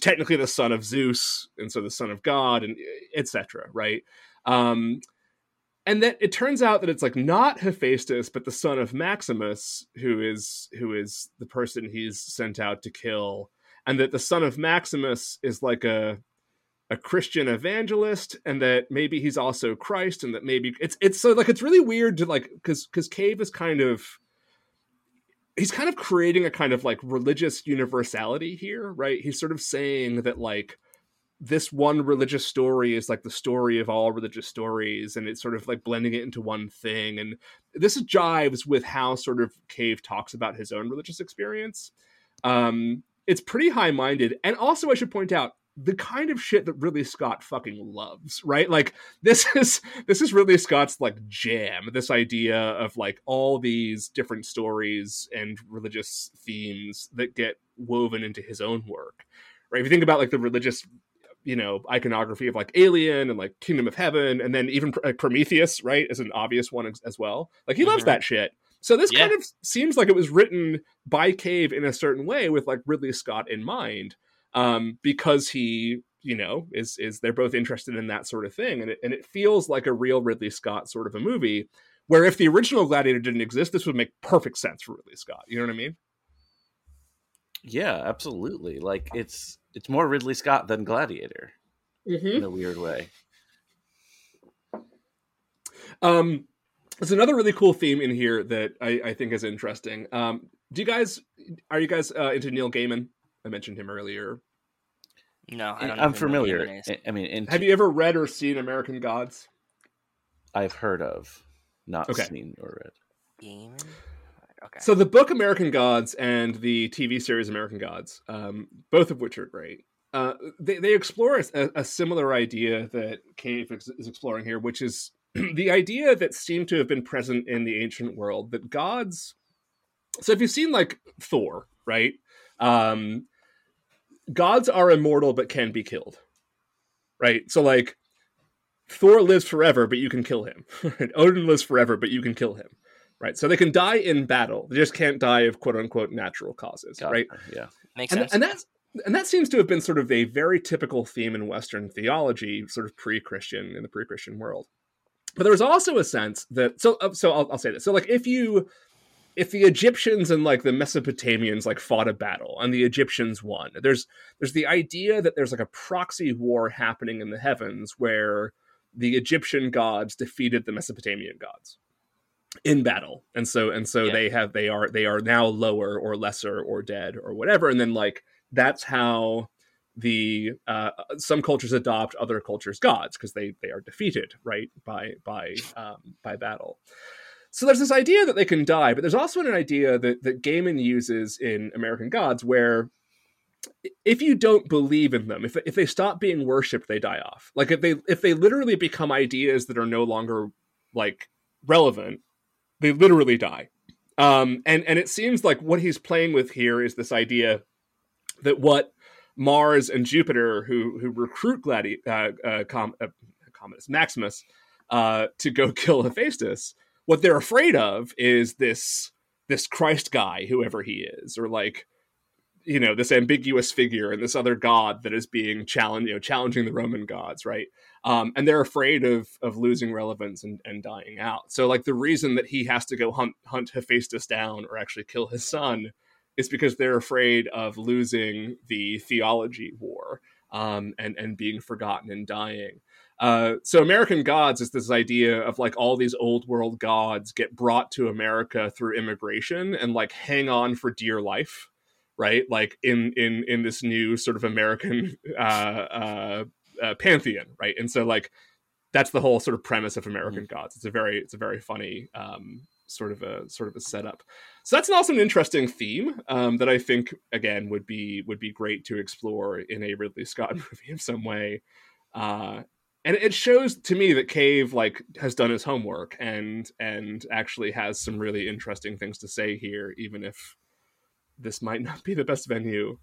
[SPEAKER 1] technically the son of Zeus and so the son of God and etc. Right, um, and then it turns out that it's like not Hephaestus but the son of Maximus who is who is the person he's sent out to kill, and that the son of Maximus is like a a Christian evangelist and that maybe he's also Christ and that maybe it's it's so like it's really weird to like because because Cave is kind of he's kind of creating a kind of like religious universality here, right? He's sort of saying that like this one religious story is like the story of all religious stories and it's sort of like blending it into one thing and this jives with how sort of cave talks about his own religious experience um it's pretty high-minded and also i should point out the kind of shit that Ridley Scott fucking loves, right? Like this is this is Ridley Scott's like jam. This idea of like all these different stories and religious themes that get woven into his own work, right? If you think about like the religious, you know, iconography of like Alien and like Kingdom of Heaven, and then even like Prometheus, right, is an obvious one as well. Like he mm-hmm. loves that shit. So this yeah. kind of seems like it was written by Cave in a certain way with like Ridley Scott in mind um, because he you know is is they're both interested in that sort of thing. And it, and it feels like a real ridley scott sort of a movie where if the original gladiator didn't exist this would make perfect sense for ridley scott. You know what i mean?
[SPEAKER 3] Yeah absolutely. Like it's it's more ridley scott than gladiator mm-hmm. in a weird way.
[SPEAKER 1] Um there's another really cool theme in here that i i think is interesting. Um do you guys are you guys uh, into neil gaiman I mentioned him earlier.
[SPEAKER 2] No, I
[SPEAKER 3] am familiar. I mean, into...
[SPEAKER 1] have you ever read or seen American Gods?
[SPEAKER 3] I've heard of, not okay. seen or read.
[SPEAKER 2] Game.
[SPEAKER 1] Okay. So the book American Gods and the TV series American Gods, um, both of which are great, uh, they, they explore a, a, similar idea that Cave is exploring here, which is the idea that seemed to have been present in the ancient world that gods. So if you've seen like Thor, right? Um, gods are immortal but can be killed. Right? So like Thor lives forever, but you can kill him. Odin lives forever, but you can kill him. Right. So they can die in battle. They just can't die of quote unquote natural causes.
[SPEAKER 3] God,
[SPEAKER 1] right.
[SPEAKER 3] Yeah.
[SPEAKER 2] Makes
[SPEAKER 1] and,
[SPEAKER 2] sense.
[SPEAKER 1] And that's and that seems to have been sort of a very typical theme in Western theology, sort of pre-Christian in the pre-Christian world. But there was also a sense that so uh, so I'll, I'll say this. So like if you if the Egyptians and like the Mesopotamians like fought a battle and the Egyptians won, there's there's the idea that there's like a proxy war happening in the heavens where the Egyptian gods defeated the Mesopotamian gods in battle. And so and so yeah. they have they are they are now lower or lesser or dead or whatever. And then like that's how the uh, some cultures adopt other cultures gods because they they are defeated right by by um, by battle so there's this idea that they can die, but there's also an idea that, that Gaiman uses in American Gods where if you don't believe in them, if, if they stop being worshipped, they die off. Like if they if they literally become ideas that are no longer like relevant, they literally die. Um, and and it seems like what he's playing with here is this idea that what Mars and Jupiter, who who recruit Gladi uh, uh, Com- uh, Commodus Maximus uh, to go kill Hephaestus, what they're afraid of is this this Christ guy, whoever he is, or like you know this ambiguous figure and this other god that is being challenged, you know, challenging the Roman gods, right? Um, and they're afraid of of losing relevance and, and dying out. So like the reason that he has to go hunt hunt Hephaestus down or actually kill his son is because they're afraid of losing the theology war um, and and being forgotten and dying. Uh, so American Gods is this idea of like all these old world gods get brought to America through immigration and like hang on for dear life, right? Like in in in this new sort of American uh, uh, uh, pantheon, right? And so like that's the whole sort of premise of American mm-hmm. Gods. It's a very it's a very funny um, sort of a sort of a setup. So that's also an interesting theme um, that I think again would be would be great to explore in a Ridley Scott movie in some way. Uh, and it shows to me that Cave like has done his homework and and actually has some really interesting things to say here, even if this might not be the best venue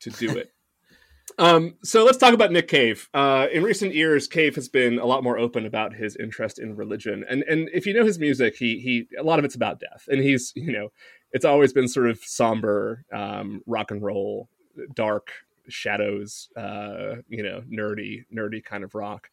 [SPEAKER 1] to do it. um, so let's talk about Nick Cave. Uh, in recent years, Cave has been a lot more open about his interest in religion, and and if you know his music, he he a lot of it's about death, and he's you know it's always been sort of somber um, rock and roll, dark shadows, uh, you know, nerdy, nerdy kind of rock.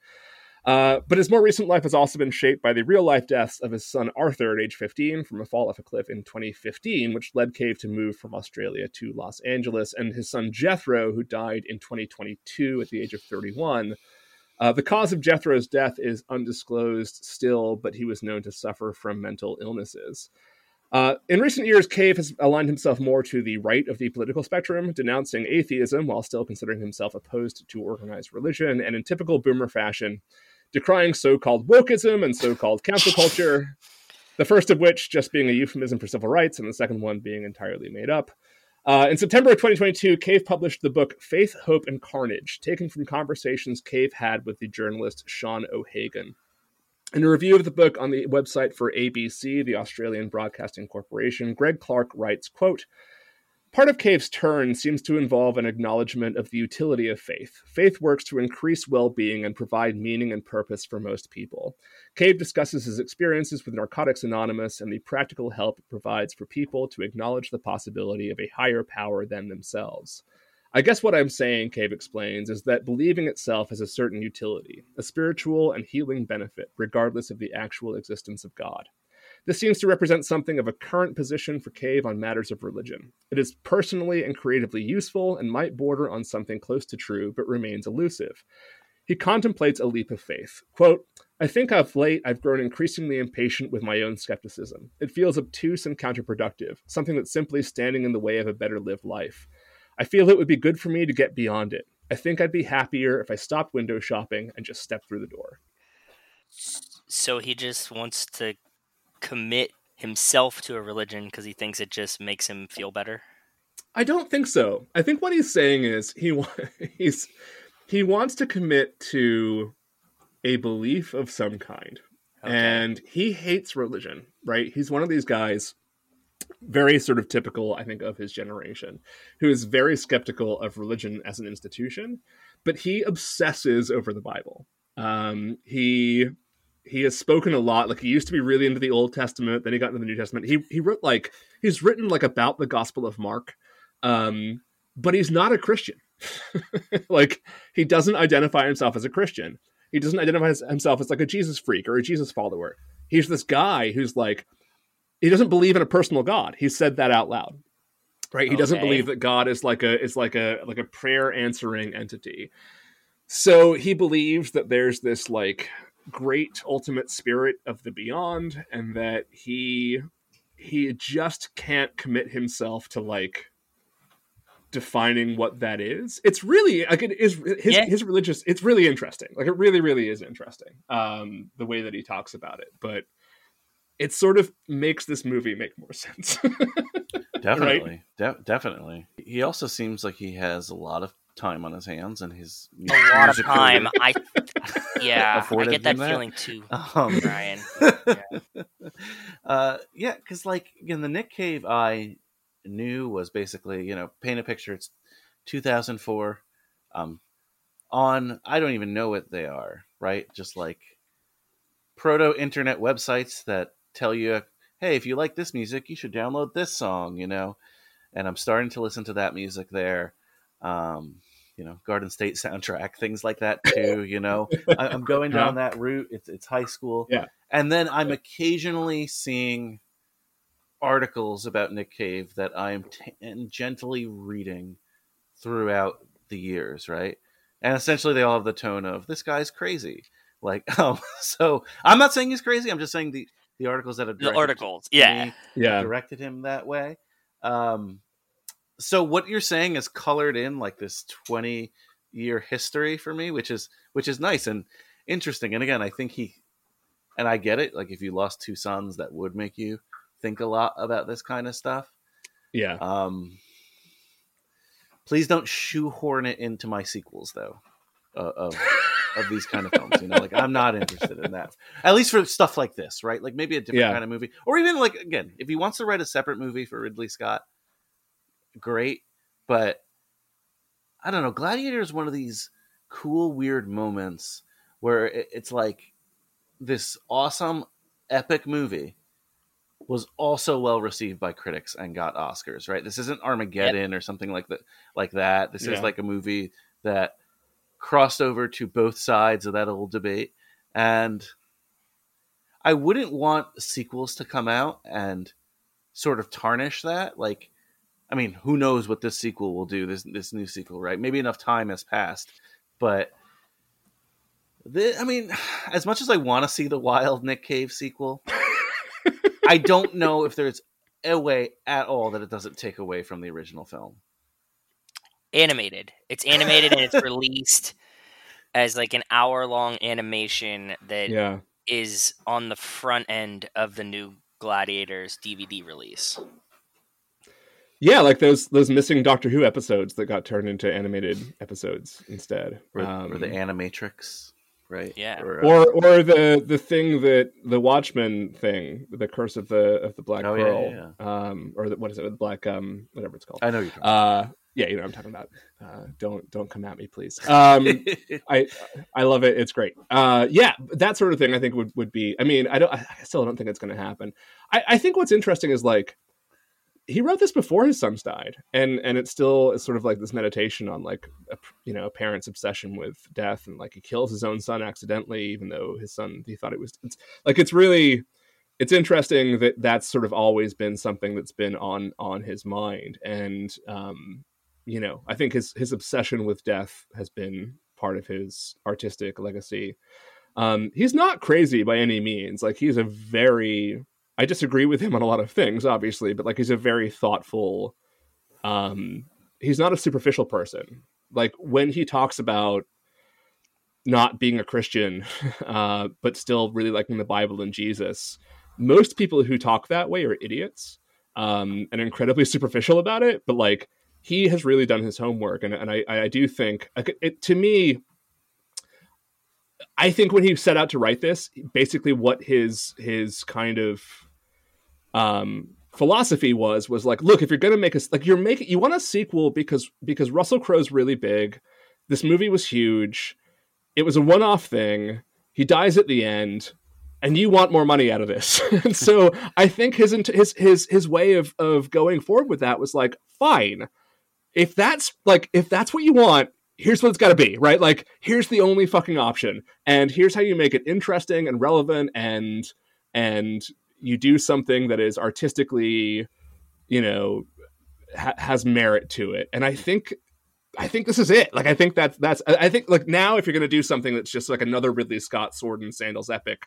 [SPEAKER 1] Uh, but his more recent life has also been shaped by the real life deaths of his son Arthur at age 15 from a fall off a cliff in 2015, which led Cave to move from Australia to Los Angeles, and his son Jethro, who died in 2022 at the age of 31. Uh, the cause of Jethro's death is undisclosed still, but he was known to suffer from mental illnesses. Uh, in recent years, Cave has aligned himself more to the right of the political spectrum, denouncing atheism while still considering himself opposed to organized religion, and in typical boomer fashion, decrying so called wokeism and so called cancel culture, the first of which just being a euphemism for civil rights, and the second one being entirely made up. Uh, in September of 2022, Cave published the book Faith, Hope, and Carnage, taken from conversations Cave had with the journalist Sean O'Hagan. In a review of the book on the website for ABC, the Australian Broadcasting Corporation, Greg Clark writes, quote, Part of Cave's turn seems to involve an acknowledgement of the utility of faith. Faith works to increase well being and provide meaning and purpose for most people. Cave discusses his experiences with Narcotics Anonymous and the practical help it provides for people to acknowledge the possibility of a higher power than themselves. I guess what I'm saying, Cave explains, is that believing itself has a certain utility, a spiritual and healing benefit, regardless of the actual existence of God. This seems to represent something of a current position for Cave on matters of religion. It is personally and creatively useful and might border on something close to true, but remains elusive. He contemplates a leap of faith. Quote, I think of late I've grown increasingly impatient with my own skepticism. It feels obtuse and counterproductive, something that's simply standing in the way of a better lived life. I feel it would be good for me to get beyond it. I think I'd be happier if I stopped window shopping and just stepped through the door.
[SPEAKER 2] So he just wants to commit himself to a religion because he thinks it just makes him feel better.
[SPEAKER 1] I don't think so. I think what he's saying is he he's he wants to commit to a belief of some kind. Okay. And he hates religion, right? He's one of these guys very sort of typical, I think, of his generation, who is very skeptical of religion as an institution, but he obsesses over the Bible. Um, he he has spoken a lot. Like he used to be really into the Old Testament, then he got into the New Testament. He he wrote like he's written like about the Gospel of Mark, um, but he's not a Christian. like he doesn't identify himself as a Christian. He doesn't identify himself as like a Jesus freak or a Jesus follower. He's this guy who's like he doesn't believe in a personal God. He said that out loud. Right? He okay. doesn't believe that God is like a is like a like a prayer answering entity. So he believes that there's this like great ultimate spirit of the beyond and that he he just can't commit himself to like defining what that is it's really like it is his, yeah. his religious it's really interesting like it really really is interesting um the way that he talks about it but it sort of makes this movie make more sense.
[SPEAKER 3] definitely, right? De- definitely. He also seems like he has a lot of time on his hands and his
[SPEAKER 2] a lot of time. I yeah, I get that, that, feeling too, um, Ryan.
[SPEAKER 3] Yeah, uh, yeah, because like in the Nick Cave I knew was basically you know paint a picture. It's 2004. Um, on I don't even know what they are. Right, just like proto internet websites that tell you, hey, if you like this music, you should download this song, you know. And I'm starting to listen to that music there. Um, you know, Garden State soundtrack, things like that too. You know, I, am going down that route. It's it's high school,
[SPEAKER 1] yeah.
[SPEAKER 3] And then I'm occasionally seeing articles about Nick Cave that I am gently reading throughout the years, right? And essentially, they all have the tone of "this guy's crazy." Like, um, so I'm not saying he's crazy. I'm just saying the the articles that have
[SPEAKER 2] the articles, yeah,
[SPEAKER 1] yeah,
[SPEAKER 3] directed him that way. Um, so what you're saying is colored in like this 20 year history for me, which is which is nice, and interesting. And again, I think he, and I get it. Like if you lost two sons, that would make you think a lot about this kind of stuff.
[SPEAKER 1] Yeah.
[SPEAKER 3] Um, please don't shoehorn it into my sequels, though, uh, of of these kind of films. You know, like I'm not interested in that. At least for stuff like this, right? Like maybe a different
[SPEAKER 1] Yeah.
[SPEAKER 3] kind of movie, or even like again, if he wants to write a separate movie for Ridley Scott, great. But I don't know. Gladiator is one of these cool, weird moments where it's like this awesome, epic movie was also well received by critics and got Oscars. Right? This isn't Armageddon or something like that. Like that. This
[SPEAKER 1] Yeah.
[SPEAKER 3] is like a movie that crossed over to both sides of that old debate, and I wouldn't want sequels to come out and sort of tarnish that. Like, I mean, who knows what this sequel will do? This this new sequel, right? Maybe enough time has passed, but the, I mean, as much as I want to see the Wild Nick Cave sequel, I don't know if there's a way at all that it doesn't take away from the original film.
[SPEAKER 2] Animated. It's animated and it's released as like an hour long animation that is
[SPEAKER 1] Yeah.
[SPEAKER 2] on the front end of the new Gladiators DVD release.
[SPEAKER 1] Yeah, like those those missing Doctor Who episodes that got turned into animated episodes instead.
[SPEAKER 3] Or,
[SPEAKER 1] Um,
[SPEAKER 3] or the Animatrix, right?
[SPEAKER 2] Yeah.
[SPEAKER 3] Or, uh,
[SPEAKER 1] or or the the thing that the Watchmen thing, the curse of the of the Black
[SPEAKER 3] Oh, yeah,
[SPEAKER 1] Pearl,
[SPEAKER 3] yeah,
[SPEAKER 1] um, or the, what is it, the Black um, whatever it's called.
[SPEAKER 3] I know you're.
[SPEAKER 1] Uh, yeah, you know what I'm talking about. Uh, don't don't come at me, please. Um, I I love it. It's great. Uh, yeah, that sort of thing I think would would be. I mean, I don't. I still don't think it's going to happen. I, I think what's interesting is like he wrote this before his sons died, and and it still is sort of like this meditation on like a, you know a parent's obsession with death, and like he kills his own son accidentally, even though his son he thought it was. It's, like it's really it's interesting that that's sort of always been something that's been on on his mind and um you know i think his his obsession with death has been part of his artistic legacy um he's not crazy by any means like he's a very i disagree with him on a lot of things obviously but like he's a very thoughtful um he's not a superficial person like when he talks about not being a christian uh but still really liking the bible and jesus most people who talk that way are idiots um, and incredibly superficial about it. But like he has really done his homework, and, and I, I do think it, to me, I think when he set out to write this, basically what his his kind of um, philosophy was was like, look, if you're gonna make a like you're making you want a sequel because because Russell Crowe's really big. This movie was huge. It was a one off thing. He dies at the end and you want more money out of this. and so I think his his his his way of of going forward with that was like, fine. If that's like if that's what you want, here's what it's got to be, right? Like here's the only fucking option, and here's how you make it interesting and relevant, and and you do something that is artistically, you know, ha- has merit to it. And I think I think this is it. Like I think that's that's I think like now if you're gonna do something that's just like another Ridley Scott sword and sandals epic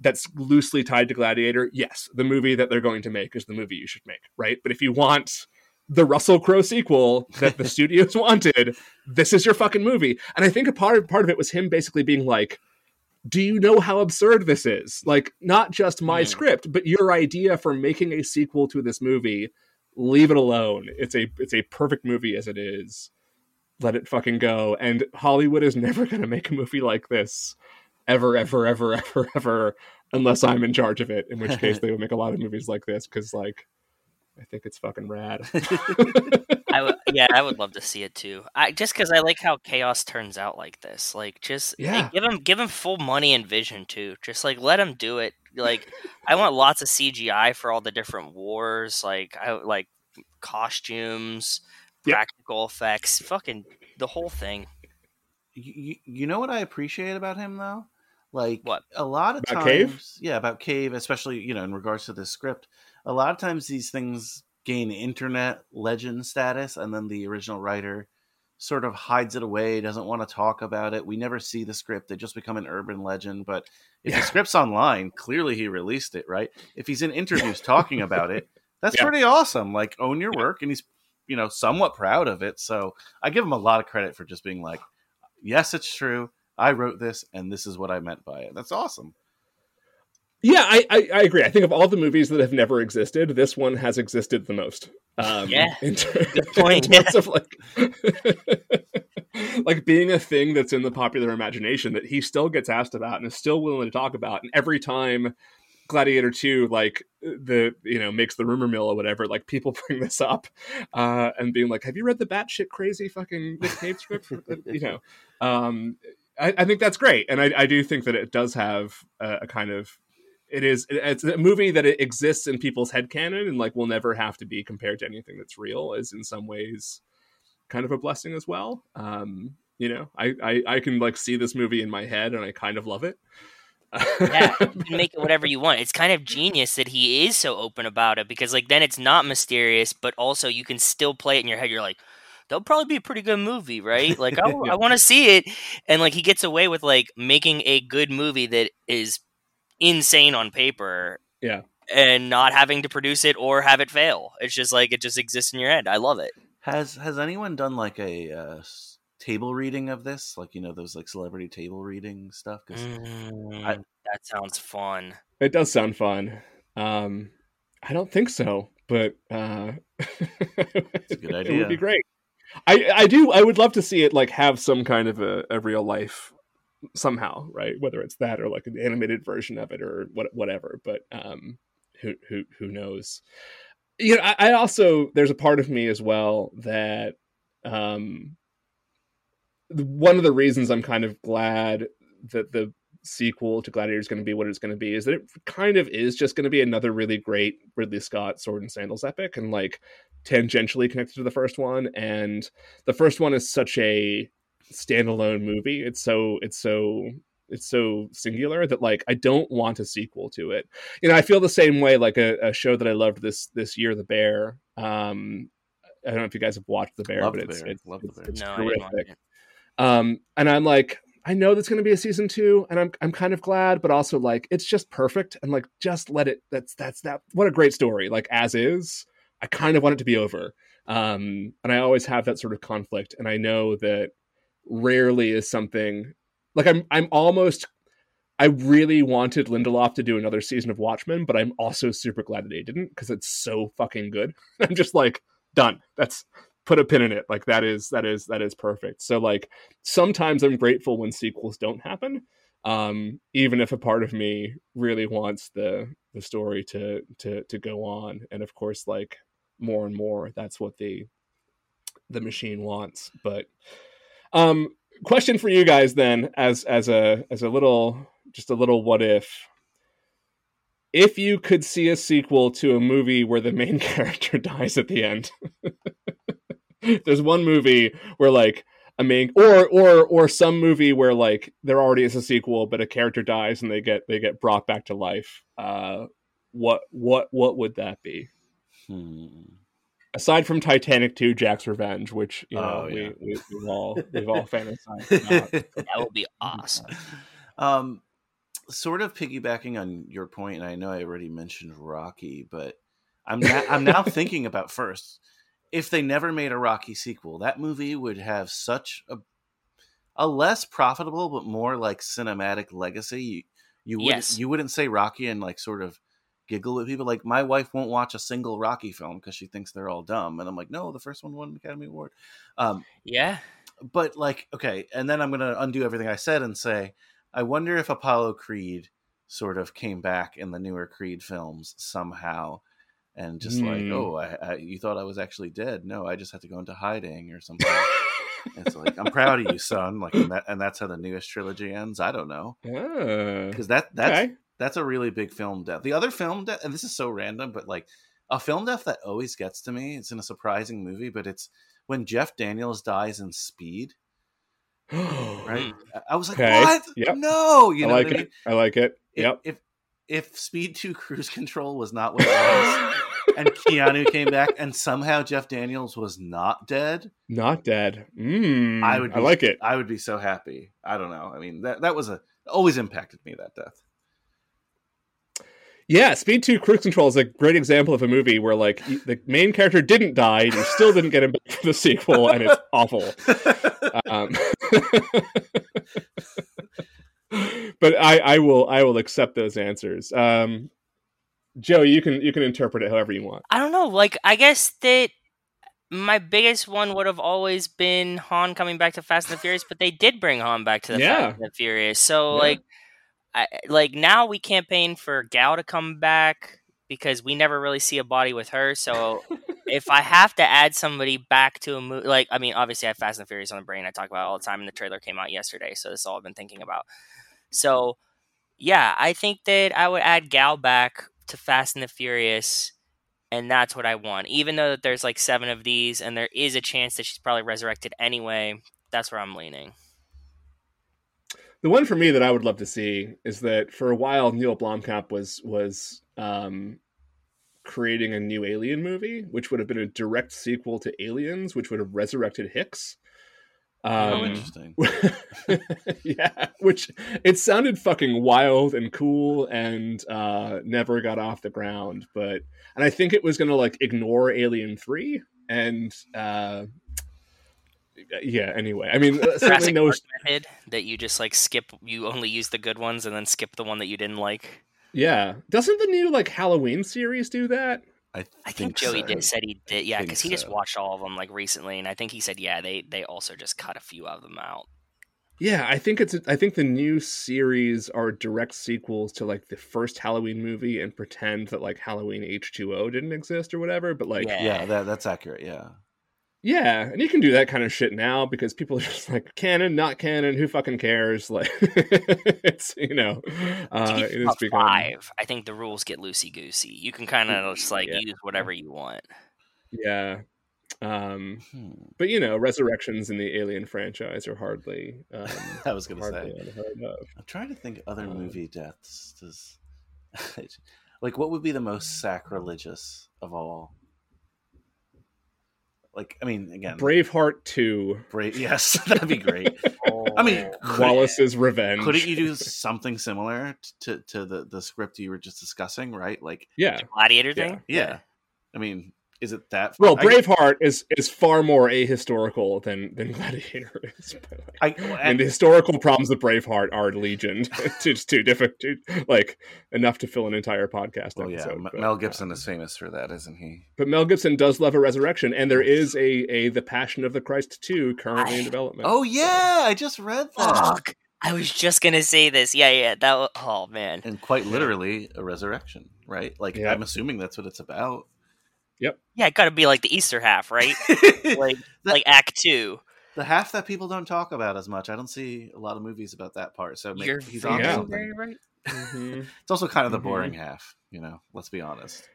[SPEAKER 1] that's loosely tied to Gladiator, yes, the movie that they're going to make is the movie you should make, right? But if you want the Russell Crowe sequel that the studios wanted, this is your fucking movie. And I think a part part of it was him basically being like, "Do you know how absurd this is? Like, not just my
[SPEAKER 2] Hmm.
[SPEAKER 1] script, but your idea for making a sequel to this movie. Leave it alone. It's a it's a perfect movie as it is. Let it fucking go. And Hollywood is never going to make a movie like this." Ever, ever, ever, ever, ever, unless I'm in charge of it. In which case, they would make a lot of movies like this because, like, I think it's fucking rad.
[SPEAKER 2] I w- yeah, I would love to see it too. I just because I like how chaos turns out like this. Like, just and
[SPEAKER 1] Yeah.
[SPEAKER 2] give him give him full money and vision too. Just like let him do it. Like, I want lots of CGI for all the different wars. Like, I like costumes,
[SPEAKER 1] Yep.
[SPEAKER 2] practical effects, fucking the whole thing.
[SPEAKER 3] you, you know what I appreciate about him though? Like
[SPEAKER 2] What?
[SPEAKER 3] a lot of
[SPEAKER 1] About
[SPEAKER 3] times,
[SPEAKER 1] Cave?
[SPEAKER 3] yeah, about Cave, especially you know in regards to this script. A lot of times these things gain internet legend status, and then the original writer sort of hides it away, doesn't want to talk about it. We never see the script; they just become an urban legend. But if
[SPEAKER 1] Yeah.
[SPEAKER 3] the script's online, clearly he released it, right? If he's in interviews talking about it, that's
[SPEAKER 1] Yeah.
[SPEAKER 3] pretty awesome. Like own your work, and he's you know somewhat proud of it. So I give him a lot of credit for just being like, yes, it's true. I wrote this, and this is what I meant by it. That's awesome.
[SPEAKER 1] Yeah, I, I, I agree. I think of all the movies that have never existed, this one has existed the most. Um,
[SPEAKER 2] Yeah,
[SPEAKER 1] in ter-
[SPEAKER 2] good point,
[SPEAKER 1] in terms of like, like being a thing that's in the popular imagination that he still gets asked about and is still willing to talk about. And every time Gladiator Two, like the you know makes the rumor mill or whatever, like people bring this up uh, and being like, "Have you read the batshit crazy fucking Nick Cave script?" you know, um, I, I think that's great, and I, I do think that it does have a, a kind of it is it's a movie that it exists in people's head canon and like will never have to be compared to anything that's real is in some ways kind of a blessing as well um you know i i, I can like see this movie in my head and i kind of love it
[SPEAKER 2] yeah, you can make it whatever you want. It's kind of genius that he is so open about it because, like, then it's not mysterious, but also you can still play it in your head. You're like, that'll probably be a pretty good movie, right? Like, I, I want to see it, and like he gets away with like making a good movie that is insane on paper,
[SPEAKER 1] Yeah.
[SPEAKER 2] and not having to produce it or have it fail. It's just like it just exists in your head. I love it.
[SPEAKER 3] Has Has anyone done like a uh, table reading of this? Like you know those like celebrity table reading stuff? 'Cause
[SPEAKER 2] Mm,
[SPEAKER 3] I-
[SPEAKER 2] that sounds fun.
[SPEAKER 1] it does sound fun um i don't think so but uh
[SPEAKER 3] a good idea.
[SPEAKER 1] It would be great i i do i would love to see it like have some kind of a, a real life somehow right? Whether it's that or like an animated version of it or what, whatever but um who who who knows? You know I, I also there's a part of me as well that um one of the reasons i'm kind of glad that the sequel to gladiator is going to be what it's going to be is that it kind of is just going to be another really great ridley scott sword and sandals epic and like tangentially connected to the first one and the first one is such a standalone movie it's so it's so it's so singular that like i don't want a sequel to it you know i feel the same way like a, a show that i loved this this year the bear um i don't know if you guys have watched the bear
[SPEAKER 3] Love
[SPEAKER 1] but
[SPEAKER 3] The
[SPEAKER 1] it's
[SPEAKER 3] Bear.
[SPEAKER 1] it's,
[SPEAKER 3] Love The
[SPEAKER 1] it's,
[SPEAKER 3] Bear.
[SPEAKER 1] it's
[SPEAKER 2] no, I didn't
[SPEAKER 1] terrific
[SPEAKER 2] it.
[SPEAKER 1] um and i'm like i know there's going to be a season two and i'm i'm kind of glad but also like it's just perfect and like just let it that's that's that what a great story like as is i kind of want it to be over um and i always have that sort of conflict and i know that rarely is something like i'm i'm almost I really wanted Lindelof to do another season of Watchmen, but I'm also super glad that he didn't because it's so fucking good. I'm just like done. That's put a pin in it. Like that is that is that is perfect. So like sometimes I'm grateful when sequels don't happen, um, even if a part of me really wants the the story to to to go on. And of course, like more and more, that's what the the machine wants. But um, question for you guys then, as as a as a little just a little what if. If you could see a sequel to a movie where the main character dies at the end, there's one movie where like a main or or or some movie where like there already is a sequel but a character dies and they get they get brought back to life uh what what what would that be
[SPEAKER 3] Hmm.
[SPEAKER 1] Aside from titanic 2 jack's revenge which you know
[SPEAKER 3] Oh, yeah.
[SPEAKER 1] we, we, we've all we've all fantasized about
[SPEAKER 2] That would be awesome.
[SPEAKER 3] um, sort of piggybacking on your point, and I know I already mentioned Rocky, but I'm na- I'm now thinking about first if they never made a Rocky sequel, that movie would have such a a less profitable but more like cinematic legacy. You, you would
[SPEAKER 2] Yes.
[SPEAKER 3] you wouldn't say Rocky and like sort of giggle at people. Like my wife won't watch a single Rocky film because she thinks they're all dumb, and I'm like, no, the first one won an Academy Award. Um,
[SPEAKER 2] Yeah.
[SPEAKER 3] but like okay and then i'm gonna undo everything i said and say i wonder if apollo creed sort of came back in the newer creed films somehow and just like
[SPEAKER 1] Hmm.
[SPEAKER 3] oh I, I, you thought i was actually dead no i just had to go into hiding or something it's like i'm proud of you son like and, that, and that's how the newest trilogy ends i don't know because that that's
[SPEAKER 1] okay.
[SPEAKER 3] That's a really big film death the other film death and this is so random but like a film death that always gets to me it's in a surprising movie but it's when jeff daniels dies in speed right? I- was like,
[SPEAKER 1] Okay.
[SPEAKER 3] what?
[SPEAKER 1] Yep.
[SPEAKER 3] No, you
[SPEAKER 1] I
[SPEAKER 3] know
[SPEAKER 1] like
[SPEAKER 3] what I
[SPEAKER 1] it.
[SPEAKER 3] mean?
[SPEAKER 1] I like it.
[SPEAKER 3] If,
[SPEAKER 1] Yep.
[SPEAKER 3] If if Speed Two Cruise Control was not what it was, and Keanu came back, and somehow Jeff Daniels was not dead,
[SPEAKER 1] Not dead. Mm,
[SPEAKER 3] I would. Be,
[SPEAKER 1] I like it.
[SPEAKER 3] I would be so happy. I don't know. I mean, that that was a always impacted me that death.
[SPEAKER 1] Yeah, Speed 2 Cruise Control is a great example of a movie where like the main character didn't die you still didn't get him back for the sequel and it's awful. Um, but I, I will I will accept those answers. Um, Joe, you can you can interpret it however you want.
[SPEAKER 2] I don't know. Like, I guess that my biggest one would have always been Han coming back to Fast and the Furious, but they did bring Han back to the
[SPEAKER 1] Yeah.
[SPEAKER 2] Fast and the Furious. So,
[SPEAKER 1] Yeah.
[SPEAKER 2] like, I, like now we campaign for Gal to come back because we never really see a body with her. So, if I have to add somebody back to a movie, like, I mean, obviously I have Fast and the Furious on the brain. I talk about it all the time, and the trailer came out yesterday, so this is all I've been thinking about. So, yeah, I think that I would add Gal back to Fast and the Furious, and that's what I want. Even though that there's like seven of these, and there is a chance that she's probably resurrected anyway. That's where I'm leaning.
[SPEAKER 1] The one for me that I would love to see is that for a while Neil Blomkamp was was um, creating a new Alien movie, which would have been a direct sequel to Aliens, which would have resurrected Hicks.
[SPEAKER 3] oh,
[SPEAKER 1] Um,
[SPEAKER 3] interesting.
[SPEAKER 1] yeah, which it sounded fucking wild and cool and uh, never got off the ground. But and I think it was gonna like ignore Alien Three and uh, yeah. Anyway, I mean, uh, certainly no.
[SPEAKER 2] Method that you just like skip. You only use the good ones and then skip the one that you didn't like.
[SPEAKER 1] Yeah, doesn't the new like Halloween series do that?
[SPEAKER 3] I,
[SPEAKER 2] I think, Joey
[SPEAKER 3] so.
[SPEAKER 2] did, said he did. Yeah, because he just watched all of them like recently, and I think he said yeah they they also just cut a few of them out.
[SPEAKER 1] Yeah, I think it's. I think the new series are direct sequels to like the first Halloween movie and pretend that like Halloween H two O didn't exist or whatever. But like,
[SPEAKER 2] Yeah.
[SPEAKER 3] Yeah, that, that's accurate. Yeah.
[SPEAKER 1] Yeah, and you can do that kind of shit now because people are just like canon, not canon. Who fucking cares? Like, it's you know, uh,
[SPEAKER 2] To
[SPEAKER 1] it
[SPEAKER 2] about
[SPEAKER 1] become
[SPEAKER 2] five, I think the rules get loosey goosey. You can kind of just like
[SPEAKER 1] Yeah.
[SPEAKER 2] use whatever you want.
[SPEAKER 1] yeah. Um,
[SPEAKER 3] Hmm.
[SPEAKER 1] but you know, resurrections in the Alien franchise are hardly, um,
[SPEAKER 3] I was gonna say. I'm trying to think other
[SPEAKER 1] Um,
[SPEAKER 3] movie deaths. Does like what would be the most sacrilegious of all? Like, I mean, again,
[SPEAKER 1] Braveheart two,
[SPEAKER 3] Brave. Yes, that'd be great. I mean,
[SPEAKER 2] Oh.
[SPEAKER 3] Could-
[SPEAKER 1] Wallace's Revenge.
[SPEAKER 3] Couldn't you do something similar to to the the script you were just discussing? Right? Like,
[SPEAKER 1] Yeah.
[SPEAKER 2] gladiator
[SPEAKER 1] Yeah.
[SPEAKER 2] thing.
[SPEAKER 3] yeah. I mean, is it that?
[SPEAKER 1] Well,
[SPEAKER 3] I-
[SPEAKER 1] Braveheart is is far more ahistorical than than Gladiator is. but, like,
[SPEAKER 3] I,
[SPEAKER 1] and
[SPEAKER 3] and,
[SPEAKER 1] the historical problems of Braveheart are legion. it's too different, too, like enough to fill an entire podcast
[SPEAKER 3] well, yeah,
[SPEAKER 1] episode.
[SPEAKER 3] M-
[SPEAKER 1] but,
[SPEAKER 3] Mel
[SPEAKER 1] uh,
[SPEAKER 3] Gibson is famous for that, isn't he?
[SPEAKER 1] but Mel Gibson does love a resurrection, and there is a a The Passion of the Christ two currently in development.
[SPEAKER 3] Oh yeah, I just read that.
[SPEAKER 2] Fuck! I was just gonna say this. Yeah, yeah. That. wa- Oh man.
[SPEAKER 3] And quite literally, a resurrection, right? Like,
[SPEAKER 1] Yeah.
[SPEAKER 3] I'm assuming that's what it's about.
[SPEAKER 2] Yeah, it got to be like the Easter half, right? like
[SPEAKER 3] That-
[SPEAKER 2] like Act Two.
[SPEAKER 3] the half that people don't talk about as much. I don't see a lot of movies about that part. So maybe
[SPEAKER 2] You're
[SPEAKER 3] he's on
[SPEAKER 1] Yeah.
[SPEAKER 3] something.
[SPEAKER 2] very right.
[SPEAKER 1] Mhm.
[SPEAKER 3] It's also kind of the
[SPEAKER 1] Mhm.
[SPEAKER 3] boring half, you know. Let's be honest.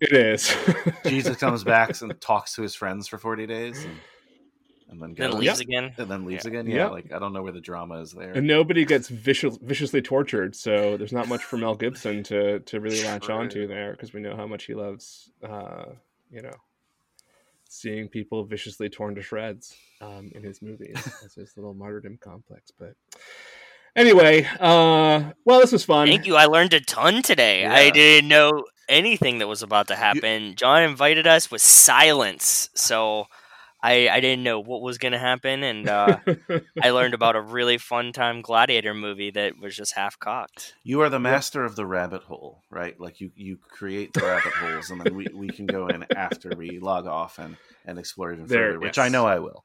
[SPEAKER 1] it is.
[SPEAKER 3] Jesus comes back and talks to his friends for forty days, and, and then
[SPEAKER 2] Then
[SPEAKER 3] goes,
[SPEAKER 2] leaves again.
[SPEAKER 3] and then leaves
[SPEAKER 2] Yeah.
[SPEAKER 3] again. Yeah,
[SPEAKER 1] Yep.
[SPEAKER 3] like I don't know where the drama is there.
[SPEAKER 1] and nobody gets vicious, viciously tortured, so there's not much for Mel Gibson to to really latch
[SPEAKER 2] True.
[SPEAKER 1] onto there because we know how much he loves, uh, you know, seeing people viciously torn to shreds um, in his movies as his little martyrdom complex. But anyway, uh, well, this was fun.
[SPEAKER 2] Thank you. I learned a ton today. I didn't know anything that was about to happen. John invited us with silence, so I I didn't know what was going to happen, and uh, I learned about a really fun time gladiator movie that was just half cocked.
[SPEAKER 3] you are the master of the rabbit hole, right? Like you you create the rabbit holes, and then we, we can go in after we log off and and explore even
[SPEAKER 1] There,
[SPEAKER 3] further, which
[SPEAKER 1] yes.
[SPEAKER 3] I know I will.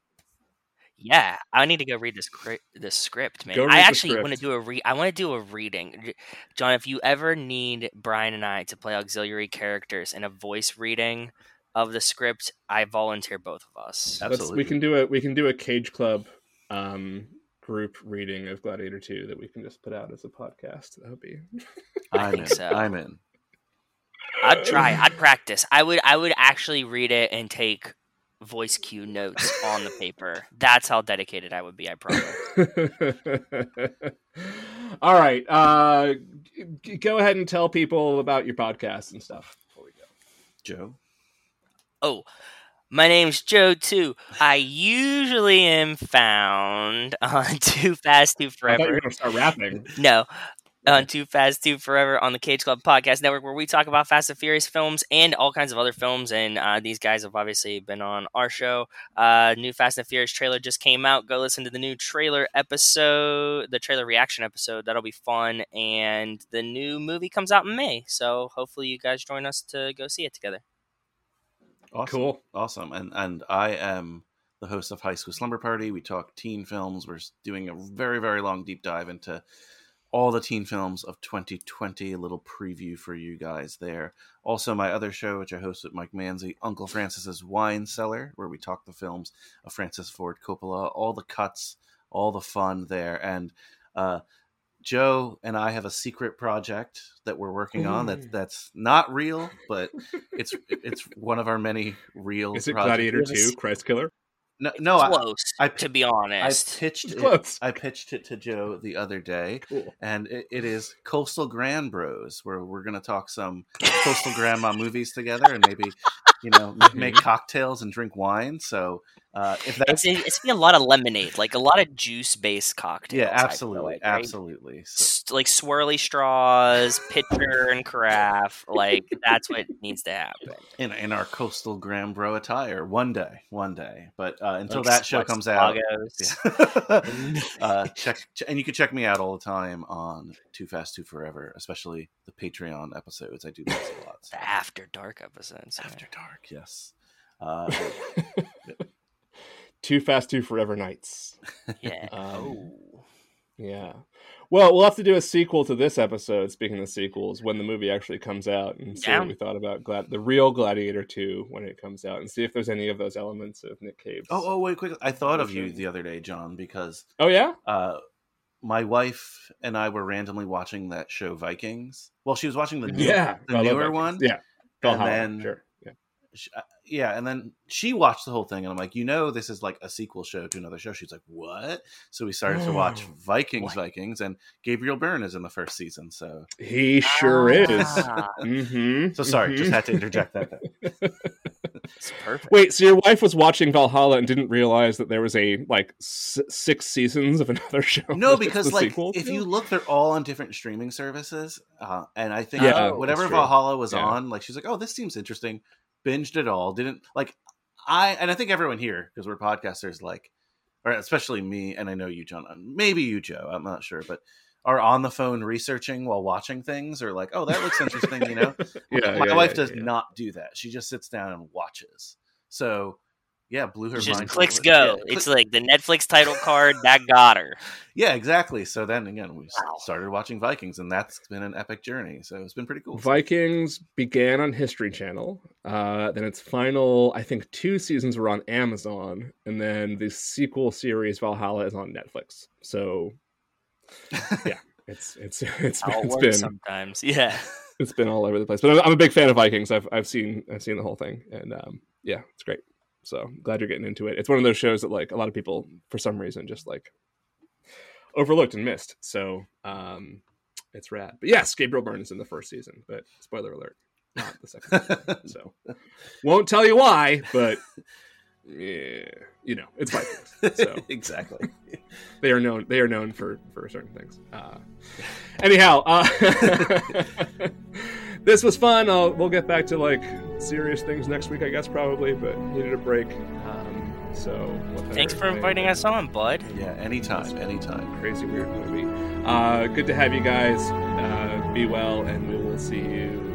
[SPEAKER 2] Yeah, I need to go read this script. This script, man. I actually want to do a re. I want to do a reading, John. If you ever need Brian and I to play auxiliary characters in a voice reading of the script, I volunteer both of us.
[SPEAKER 1] Let's, we can do a we can do a Cage Club um, group reading of Gladiator Two that we can just put out as a podcast. That would be
[SPEAKER 3] I'm
[SPEAKER 2] think
[SPEAKER 3] in.
[SPEAKER 2] so.
[SPEAKER 3] I'm in.
[SPEAKER 2] I'd try. I'd practice. I would. I would actually read it and take voice cue notes on the paper. That's how dedicated I would be. I promise.
[SPEAKER 1] All right. Uh, g- go ahead and tell people about your podcast and stuff before we go.
[SPEAKER 3] Joe.
[SPEAKER 2] Oh, my name's Joe too. I usually am found on Too Fast Too
[SPEAKER 1] I you
[SPEAKER 2] Forever.
[SPEAKER 1] were to start rapping.
[SPEAKER 2] No. on Too Fast, Too Forever on the Cage Club Podcast Network, where we talk about Fast and Furious films and all kinds of other films. And uh, these guys have obviously been on our show. Uh, new Fast and Furious trailer just came out. Go listen to the new trailer episode, the trailer reaction episode. That'll be fun. And the new movie comes out in May. So hopefully you guys join us to go see it together.
[SPEAKER 3] Awesome.
[SPEAKER 1] Cool.
[SPEAKER 3] Awesome. And and I am the host of High School Slumber Party. We talk teen films. We're doing a very, very long deep dive into all the teen films of 2020. A little preview for you guys there. Also, my other show, which I host with Mike Manzi, Uncle Francis's Wine Cellar, where we talk the films of Francis Ford Coppola, all the cuts, all the fun there. And uh, Joe and I have a secret project that we're working on that that's not real, but it's it's one of our many real.
[SPEAKER 1] Is it
[SPEAKER 3] projects.
[SPEAKER 1] Gladiator Two? Christ Killer?
[SPEAKER 3] No, no, I,
[SPEAKER 2] Close,
[SPEAKER 3] I-
[SPEAKER 2] to be honest.
[SPEAKER 3] I
[SPEAKER 2] honest.
[SPEAKER 3] pitched it. I pitched it to Joe the other day,
[SPEAKER 1] Cool.
[SPEAKER 3] and it, it is Coastal Grand Bros, where we're going to talk some Coastal Grandma movies together, and maybe you know make cocktails and drink wine. So uh, if that's
[SPEAKER 2] It's, it's be a lot of lemonade, like a lot of juice based cocktails.
[SPEAKER 3] yeah, absolutely,
[SPEAKER 2] like, right?
[SPEAKER 3] absolutely. So,
[SPEAKER 2] S- like swirly straws, pitcher and carafe. Like that's what needs to happen.
[SPEAKER 3] in in our Coastal Grand Bro attire, one day, one day. But uh, until
[SPEAKER 2] Like
[SPEAKER 3] that show
[SPEAKER 2] like
[SPEAKER 3] comes out, Yeah. uh, check, and you can check me out all the time on Too Fast, Too Forever, especially the Patreon episodes. I do those a lot. so.
[SPEAKER 2] The after dark episodes. man.
[SPEAKER 3] After Dark, yes. Uh,
[SPEAKER 1] Too Fast, Too Forever Nights.
[SPEAKER 2] Yeah.
[SPEAKER 1] Um,
[SPEAKER 2] oh.
[SPEAKER 1] Yeah. Well, we'll have to do a sequel to this episode. Speaking of sequels, when the movie actually comes out, and see
[SPEAKER 2] Yeah.
[SPEAKER 1] what we thought about Glad- the real Gladiator Two when it comes out, and see if there's any of those elements of Nick Cave.
[SPEAKER 3] oh, oh, wait, quick! I thought of you the other day, John, because
[SPEAKER 1] Oh, yeah.
[SPEAKER 3] uh, my wife and I were randomly watching that show Vikings. Well, she was watching the new,
[SPEAKER 1] Yeah.
[SPEAKER 3] the
[SPEAKER 1] I
[SPEAKER 3] newer one.
[SPEAKER 1] Yeah. Valhalla,
[SPEAKER 3] then-
[SPEAKER 1] sure. Yeah.
[SPEAKER 3] Uh, yeah, and then she watched the whole thing, and I'm like, you know, this is like a sequel show to another show. She's like, what? So we started to watch Vikings,
[SPEAKER 2] What?
[SPEAKER 3] Vikings, and Gabriel Byrne is in the first season. So,
[SPEAKER 1] He sure is.
[SPEAKER 2] Ah,
[SPEAKER 1] Mm-hmm.
[SPEAKER 3] so sorry, just had to interject that.
[SPEAKER 2] It's perfect.
[SPEAKER 1] Wait, so your wife was watching Valhalla and didn't realize that there was a like s- six seasons of another show?
[SPEAKER 3] No, because like
[SPEAKER 1] sequel
[SPEAKER 3] if
[SPEAKER 1] to?
[SPEAKER 3] you look, they're all on different streaming services, uh, and I think
[SPEAKER 1] Yeah,
[SPEAKER 3] uh, whatever. Valhalla was
[SPEAKER 1] Yeah.
[SPEAKER 3] on, like she's like, oh, this seems interesting. Binged it all. Didn't like I, and I think everyone here because we're podcasters, like, or especially me, and I know you, John, uh, maybe you, Joe. I'm not sure, but are on the phone researching while watching things, or like, oh, that looks interesting, you know.
[SPEAKER 1] yeah,
[SPEAKER 3] My
[SPEAKER 1] yeah,
[SPEAKER 3] wife
[SPEAKER 1] yeah,
[SPEAKER 3] does not do that. She just sits down and watches. So, yeah, blew her
[SPEAKER 2] Just
[SPEAKER 3] mind.
[SPEAKER 2] clicks go.
[SPEAKER 3] Yeah,
[SPEAKER 2] It's like the Netflix title card that got her.
[SPEAKER 3] Yeah, exactly. So then again, we
[SPEAKER 2] Wow.
[SPEAKER 3] started watching Vikings, and that's been an epic journey. So it's been pretty cool.
[SPEAKER 1] Vikings began on History Channel. Uh, then its final, I think, two seasons were on Amazon, and then the sequel series Valhalla is on Netflix. So yeah, it's it's it's
[SPEAKER 2] How
[SPEAKER 1] it's been
[SPEAKER 2] sometimes. Yeah.
[SPEAKER 1] it's been all over the place. But I'm, I'm a big fan of Vikings. I've I've seen I've seen the whole thing, and um, yeah, it's great. So glad you're getting into it. It's one of those shows that like a lot of people for some reason just like overlooked and missed. So um, it's rad. But yes, Gabriel Byrne is in the first season, but spoiler alert, not the second. season. So won't tell you why, but yeah, you know, it's Vikings. So
[SPEAKER 3] exactly.
[SPEAKER 1] they are known they are known for for certain things uh anyhow uh this was fun uh, we'll get back to like serious things next week i guess probably but needed a break um so
[SPEAKER 2] Thanks for inviting us on, bud.
[SPEAKER 3] Yeah, anytime, anytime.
[SPEAKER 1] crazy weird movie uh good to have you guys uh be well and we will see you next time